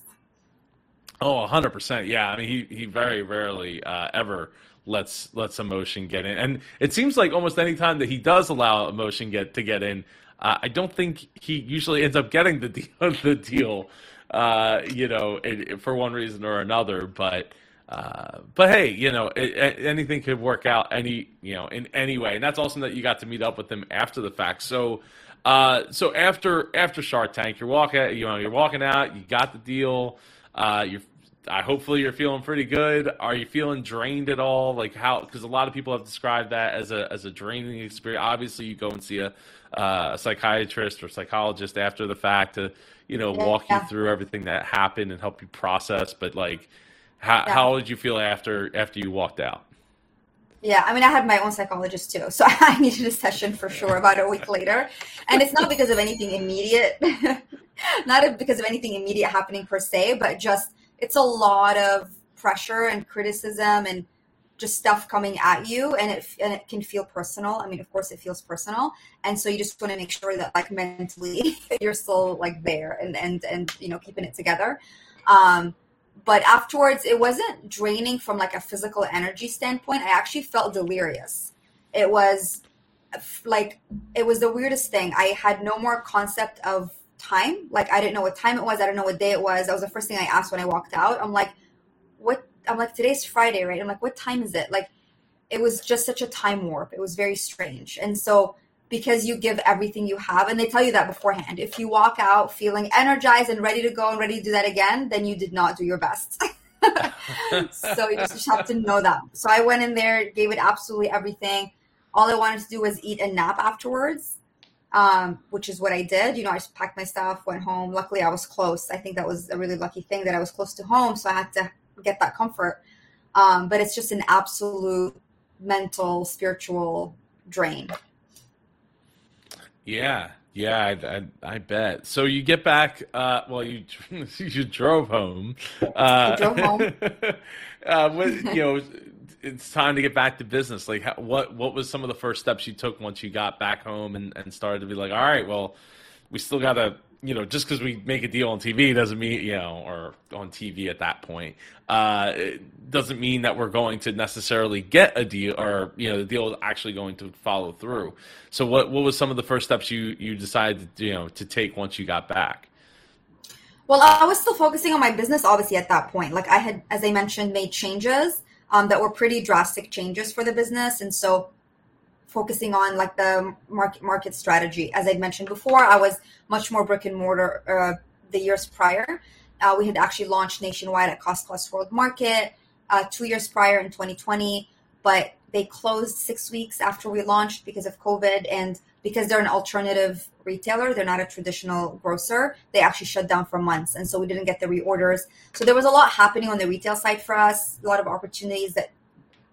oh 100% yeah i mean he, he very rarely uh, ever lets lets emotion get in and it seems like almost any time that he does allow emotion get to get in uh, i don't think he usually ends up getting the deal, the deal uh, you know it, it, for one reason or another but uh, but hey, you know, it, anything could work out any, you know, in any way, and that's awesome that you got to meet up with him after the fact. So, uh, so after after Shark Tank, you're walking, you know, you're walking out, you got the deal. Uh, you're, I hopefully you're feeling pretty good. Are you feeling drained at all? Like how? Because a lot of people have described that as a as a draining experience. Obviously, you go and see a, uh, a psychiatrist or psychologist after the fact to, you know, walk yeah. you through everything that happened and help you process. But like how, yeah. how did you feel after after you walked out? Yeah, I mean, I had my own psychologist too, so I needed a session for sure about a week later, and it's not because of anything immediate, not because of anything immediate happening per se, but just it's a lot of pressure and criticism and just stuff coming at you, and it and it can feel personal. I mean, of course, it feels personal, and so you just want to make sure that like mentally you're still like there and and and you know keeping it together. Um, but afterwards it wasn't draining from like a physical energy standpoint i actually felt delirious it was like it was the weirdest thing i had no more concept of time. Like i didn't know what time it was. I didn't know what day it was. That was the first thing i asked when i walked out. I'm like what i'm like today's friday right? I'm like what time is it? Like it was just such a time warp. It was very strange. And so because you give everything you have and they tell you that beforehand if you walk out feeling energized and ready to go and ready to do that again then you did not do your best. So you just have to know that. So i went in there gave it absolutely everything. All i wanted to do was eat a nap afterwards um, which is what i did you know i just packed my stuff went home luckily i was close i think that was a really lucky thing that i was close to home so i had to get that comfort um, but it's just an absolute mental spiritual drain yeah, yeah, I, I, I, bet. So you get back. Uh, well, you you drove home. Uh, drove home. uh, what, you know, it's time to get back to business. Like, how, what what was some of the first steps you took once you got back home and, and started to be like, all right, well, we still got to you know, just because we make a deal on TV doesn't mean, you know, or on TV at that point, uh, doesn't mean that we're going to necessarily get a deal or, you know, the deal is actually going to follow through. So what, what was some of the first steps you, you decided, you know, to take once you got back? Well, I was still focusing on my business, obviously, at that point. Like I had, as I mentioned, made changes um, that were pretty drastic changes for the business. And so focusing on like the market market strategy. As I mentioned before, I was much more brick and mortar uh, the years prior. Uh, we had actually launched nationwide at Cost Plus World Market uh, two years prior in 2020, but they closed six weeks after we launched because of COVID and because they're an alternative retailer, they're not a traditional grocer. They actually shut down for months, and so we didn't get the reorders. So there was a lot happening on the retail side for us, a lot of opportunities that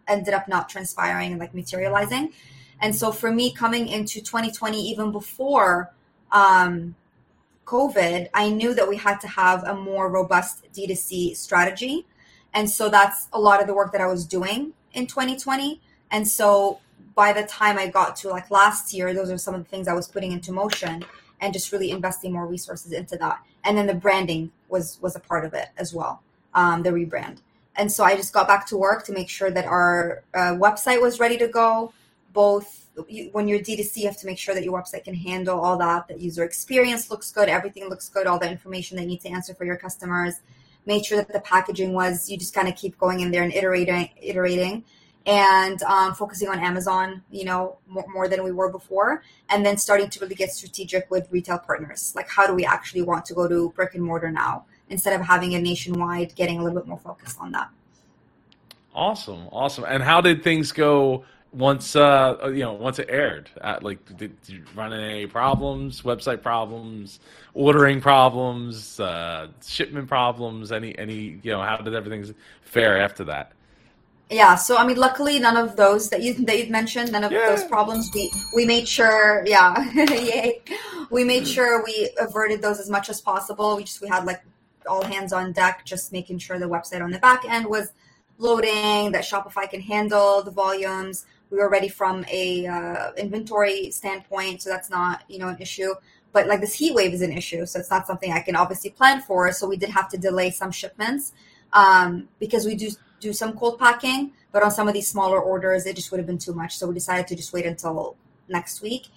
ended up not transpiring and like materializing. And so for me, coming into 2020, even before um, COVID, I knew that we had to have a more robust D2C strategy. And so that's a lot of the work that I was doing in 2020. And so by the time I got to like last year, those are some of the things I was putting into motion and just really investing more resources into that. And then the branding was was a part of it as well, um, the rebrand. And so I just got back to work to make sure that our uh, website was ready to go both when you're D2C, you have to make sure that your website can handle all that. That user experience looks good, everything looks good, all the information they need to answer for your customers. Made sure that the packaging was. You just kind of keep going in there and iterating, iterating, and um, focusing on Amazon. You know more, more than we were before, and then starting to really get strategic with retail partners. Like, how do we actually want to go to brick and mortar now instead of having a nationwide? Getting a little bit more focused on that. Awesome, awesome. And how did things go once uh you know once it aired? Uh, like, did, did, you run into any problems? Website problems, ordering problems, uh, shipment problems? Any any you know how did everything fare after that? Yeah, so I mean, luckily none of those that you that you mentioned, none of yeah. those problems. We we made sure, yeah, yay, we made sure we averted those as much as possible. We just we had like all hands on deck, just making sure the website on the back end was loading, that Shopify can handle the volumes. We were ready from a uh, inventory standpoint, so that's not you know an issue. But like this heat wave is an issue, so it's not something I can obviously plan for. So we did have to delay some shipments um, because we do do some cold packing, but on some of these smaller orders, it just would have been too much. So we decided to just wait until next week.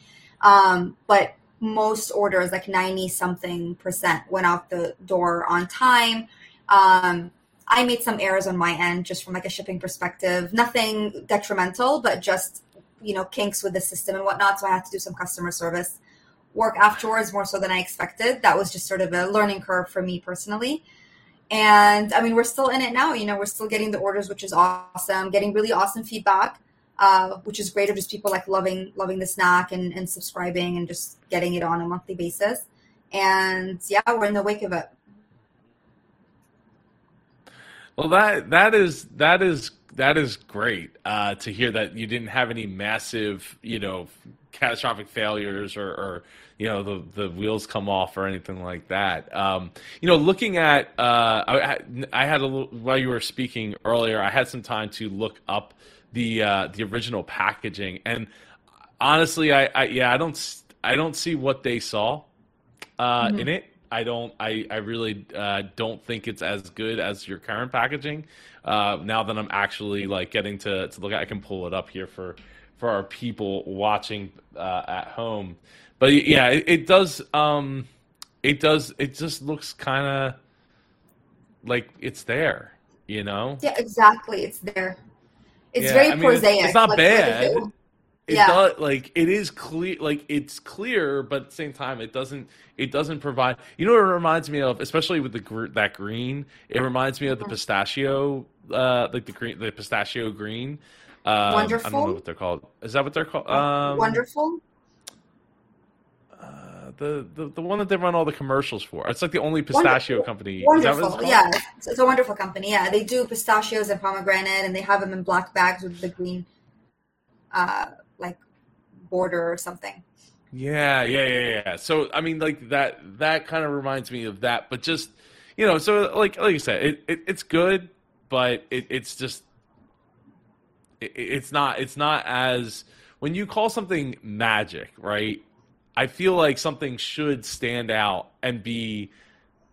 Um, but most orders, like 90 something percent, went out the door on time. Um, I made some errors on my end just from like a shipping perspective. Nothing detrimental, but just you know kinks with the system and whatnot. So I had to do some customer service work afterwards, more so than I expected. That was just sort of a learning curve for me personally. And I mean, we're still in it now. You know, we're still getting the orders, which is awesome. Getting really awesome feedback, uh, which is great of just people like loving loving the snack and, and subscribing and just getting it on a monthly basis. And yeah, we're in the wake of it. Well, that that is that is that is great uh, to hear that you didn't have any massive, you know, catastrophic failures or, or you know the the wheels come off or anything like that. Um, you know, looking at uh, I, I had a little, while you were speaking earlier, I had some time to look up the uh, the original packaging, and honestly, I, I yeah I don't I don't see what they saw uh, mm-hmm. in it. I don't. I I really uh, don't think it's as good as your current packaging. Uh, now that I'm actually like getting to to look at, I can pull it up here for for our people watching uh, at home. But yeah, it, it does. Um, it does. It just looks kind of like it's there. You know. Yeah, exactly. It's there. It's yeah, very I mean, prosaic. It's, it's not like, bad it yeah. does like it is clear like it's clear but at the same time it doesn't it doesn't provide you know what it reminds me of especially with the that green it reminds me of the mm-hmm. pistachio uh like the green the pistachio green um, wonderful i don't know what they're called is that what they're called um, wonderful uh, the, the the one that they run all the commercials for. It's like the only pistachio wonderful. company. Wonderful, yeah, it's, it's, a wonderful company. Yeah, they do pistachios and pomegranate, and they have them in black bags with the green uh, like border or something. Yeah, yeah, yeah, yeah. So I mean, like that that kind of reminds me of that, but just you know, so like like you said, it, it it's good, but it, it's just it, it's not it's not as when you call something magic, right? I feel like something should stand out and be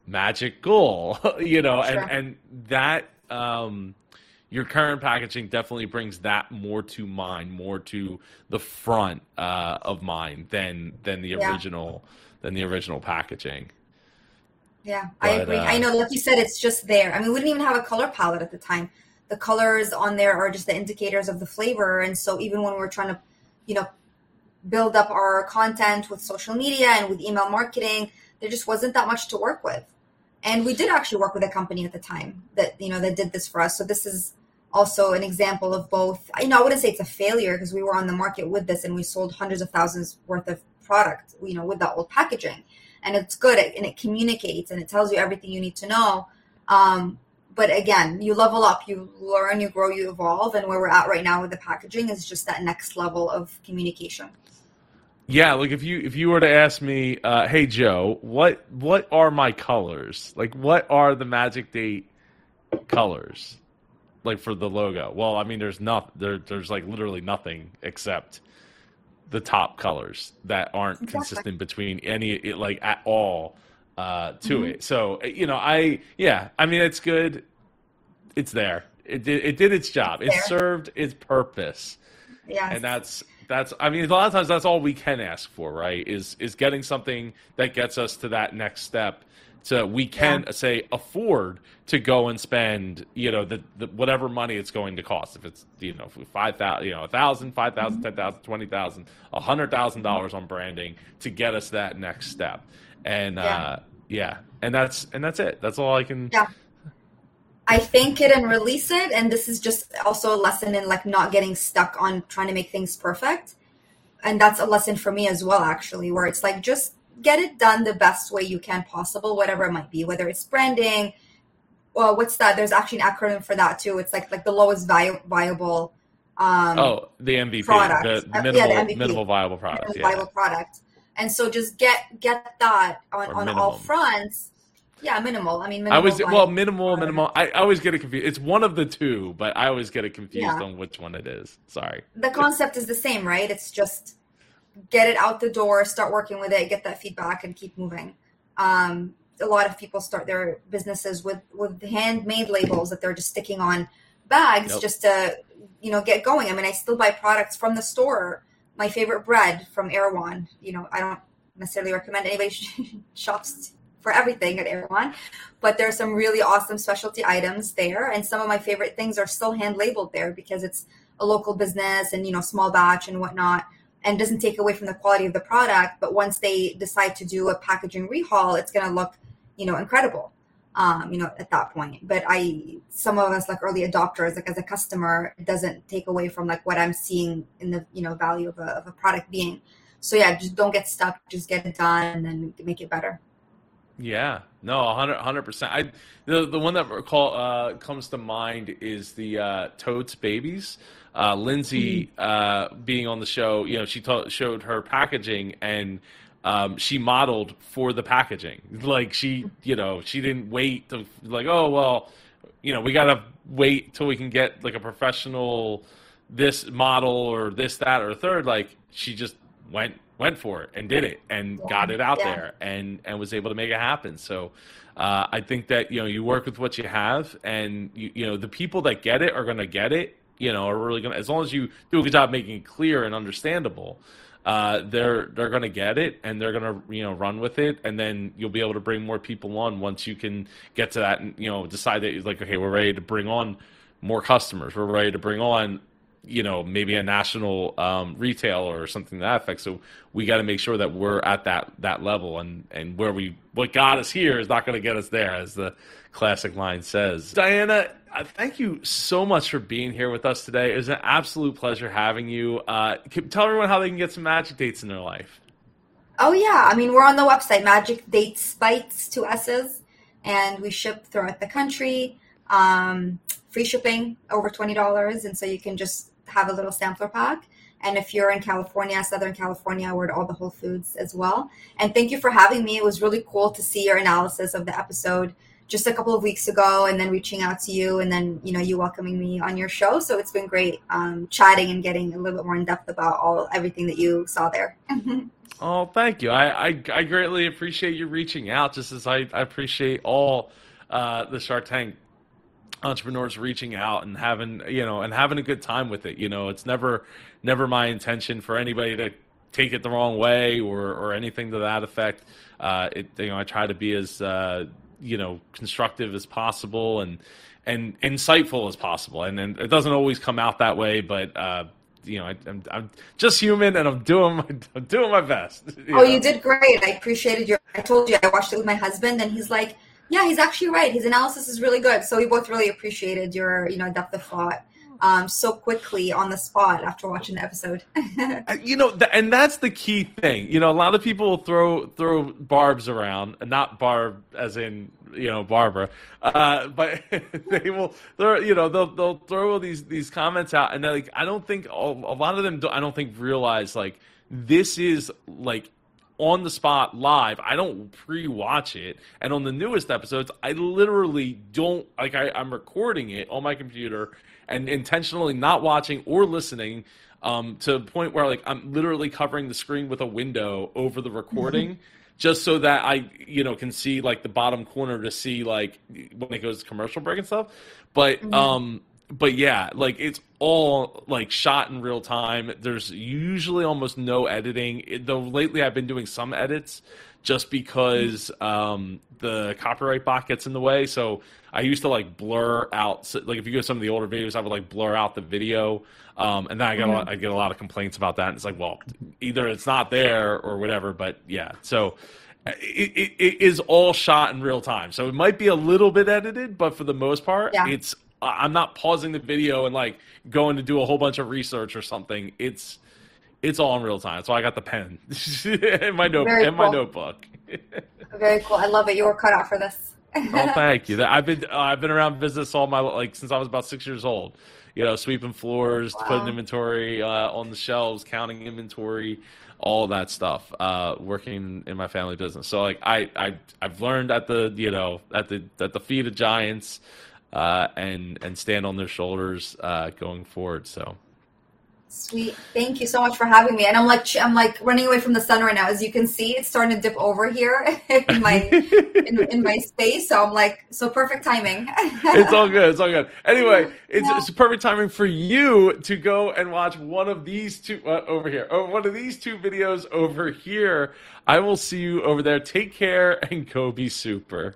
magical, you know, sure. and and that um your current packaging definitely brings that more to mind, more to the front uh, of mind than than the yeah. original than the original packaging. Yeah, but, I agree. Uh, I know, like you said, it's just there. I mean, we didn't even have a color palette at the time. The colors on there are just the indicators of the flavor, and so even when we're trying to, you know, build up our content with social media and with email marketing, there just wasn't that much to work with. And we did actually work with a company at the time that you know that did this for us. So this is also an example of both you know i wouldn't say it's a failure because we were on the market with this and we sold hundreds of thousands worth of product you know with that old packaging. And it's good and it communicates and it tells you everything you need to know. Um, but again you level up you learn you grow you evolve and where we're at right now with the packaging is just that next level of communication yeah, like if you if you were to ask me, uh, hey Joe, what what are my colors? Like what are the Magic Date colors? Like for the logo? Well, I mean, there's not there. There's like literally nothing except the top colors that aren't exactly. consistent between any like at all uh, to mm-hmm. it. So you know, I yeah, I mean, it's good. It's there. It did it did its job. It served its purpose. Yeah, and that's that's I mean a lot of times that's all we can ask for, right? Is is getting something that gets us to that next step so we can yeah. say afford to go and spend you know the, the whatever money it's going to cost if it's you know five thousand you know a thousand five thousand ten thousand twenty thousand a hundred thousand dollars on branding to get us that next step and yeah. uh yeah and that's and that's it that's all i can yeah I thank it and release it. And this is just also a lesson in like not getting stuck on trying to make things perfect. And that's a lesson for me as well, actually, where it's like just get it done the best way you can possible, whatever it might be, whether it's branding. Well, what's that? There's actually an acronym for that too. It's like like the lowest vi- viable. Um, oh, the MVP, product. the, minimal, yeah, the MVP, minimal viable product, minimal yeah. viable product. And so just get get that on, on all fronts. Yeah, minimal. I mean, minimal I was well, minimal, minimal. I, I always get it confused. It's one of the two, but I always get it confused yeah. on which one it is. Sorry. The concept is the same, right? It's just get it out the door, start working with it, get that feedback, and keep moving. Um, a lot of people start their businesses with with handmade labels that they're just sticking on bags nope. just to you know get going. I mean, I still buy products from the store. My favorite bread from Erewhon. You know, I don't necessarily recommend anybody shops for everything at Erewhon, but there's some really awesome specialty items there, and some of my favorite things are still hand labeled there because it's a local business and you know small batch and whatnot and doesn't take away from the quality of the product. But once they decide to do a packaging rehaul, it's going to look, you know, incredible. Um, you know, at that point. But I, some of us like early adopters, like as a customer, it doesn't take away from like what I'm seeing in the, you know, value of a, of a product being. So yeah, just don't get stuck. Just get it done and then make it better. Yeah, no, 100 percent. I the the one that recall uh, comes to mind is the uh, babies uh, Lindsay mm-hmm. uh, being on the show, you know, she ta- showed her packaging and um, she modeled for the packaging. Like she, you know, she didn't wait to like, oh well, you know, we gotta wait till we can get like a professional this model or this that or third. Like she just went went for it and did it and yeah. got it out yeah. there and and was able to make it happen. So. Uh, I think that you know you work with what you have, and you, you know the people that get it are going to get it, you know, are really gonna as long as you do a good job making it clear and understandable. Uh, they're they're gonna get it and they're gonna you know run with it. And then you'll be able to bring more people on once you can get to that and you know decide that like okay we're ready to bring on more customers. We're ready to bring on you know maybe a national um, retailer or something to that effect. So we got to make sure that we're at that that level. And and where we what got us here is not going to get us there as the classic line says. Diana thank you so much for being here with us today. It was an absolute pleasure having you. Uh, tell everyone how they can get some magic dates in their life. Oh yeah, I mean we're on the website Magic Dates Bites two S's, and we ship throughout the country. Um, free shipping over twenty dollars, and so you can just have a little sampler pack. And if you're in California, Southern California, we're at all the Whole Foods as well. And thank you for having me. It was really cool to see your analysis of the episode just a couple of weeks ago and then reaching out to you and then you know you welcoming me on your show. So it's been great um, chatting and getting a little bit more in depth about all everything that you saw there. Oh thank you. I, I, I greatly appreciate you reaching out just as i, I appreciate all uh, the shark tank entrepreneurs reaching out and having you know and having a good time with it. You know it's never never my intention for anybody to take it the wrong way or or anything to that effect. Uh, it, you know i try to be as uh, you know constructive as possible and and insightful as possible. And, and it doesn't always come out that way, but uh, you know, I, am I'm just human, and I'm doing my, I'm doing my best. You oh, know? you did great. I appreciated your. I told you I watched it with my husband, and he's like, "Yeah, he's actually right. His analysis is really good." So we both really appreciated your, you know, depth of thought um, so quickly on the spot after watching the episode. You know, th- and that's the key thing. You know, a lot of people throw throw barbs around, not barb as in you know Barbara, uh, but they will. Throw, you know, they'll they'll throw these these comments out, and like I don't think a lot of them. Do, I don't think realize like this is like on the spot live. I don't pre-watch it, and on the newest episodes, I literally don't like. I, I'm recording it on my computer and intentionally not watching or listening um, to a point where like I'm literally covering the screen with a window over the recording. Mm-hmm. Just so that I, you know, can see like the bottom corner to see like when it goes to commercial break and stuff. But mm-hmm. um, but yeah, like it's all like shot in real time. There's usually almost no editing. It, though lately I've been doing some edits just because um, the copyright bot gets in the way. So I used to like blur out, like if you go to some of the older videos, I would like blur out the video, um, and then I get a lot, I get a lot of complaints about that. And it's like, well, either it's not there or whatever. But yeah, so. It, it, it is all shot in real time, so it might be a little bit edited, but for the most part, Yeah. it's I'm not pausing the video and like going to do a whole bunch of research or something. It's it's all in real time. So I got the pen in my note in my notebook. Very cool. I love it. You were cut out for this. Oh, thank you. I've been uh, I've been around business all my like since I was about six years old. You know, sweeping floors, putting inventory uh, on the shelves, counting inventory, all that stuff. Uh, working in my family business, so like I I I've learned at the you know at the at the feet of giants, uh, and and stand on their shoulders uh, going forward. So Sweet. Thank you so much for having me. And I'm like I'm like running away from the sun right now. As you can see, it's starting to dip over here in my in, in my space. So I'm like, so perfect timing. it's all good. It's all good. Anyway, it's, Yeah. it's perfect timing for you to go and watch one of these two uh, over here. Oh, one of these two videos over here. I will see you over there. Take care and go be super.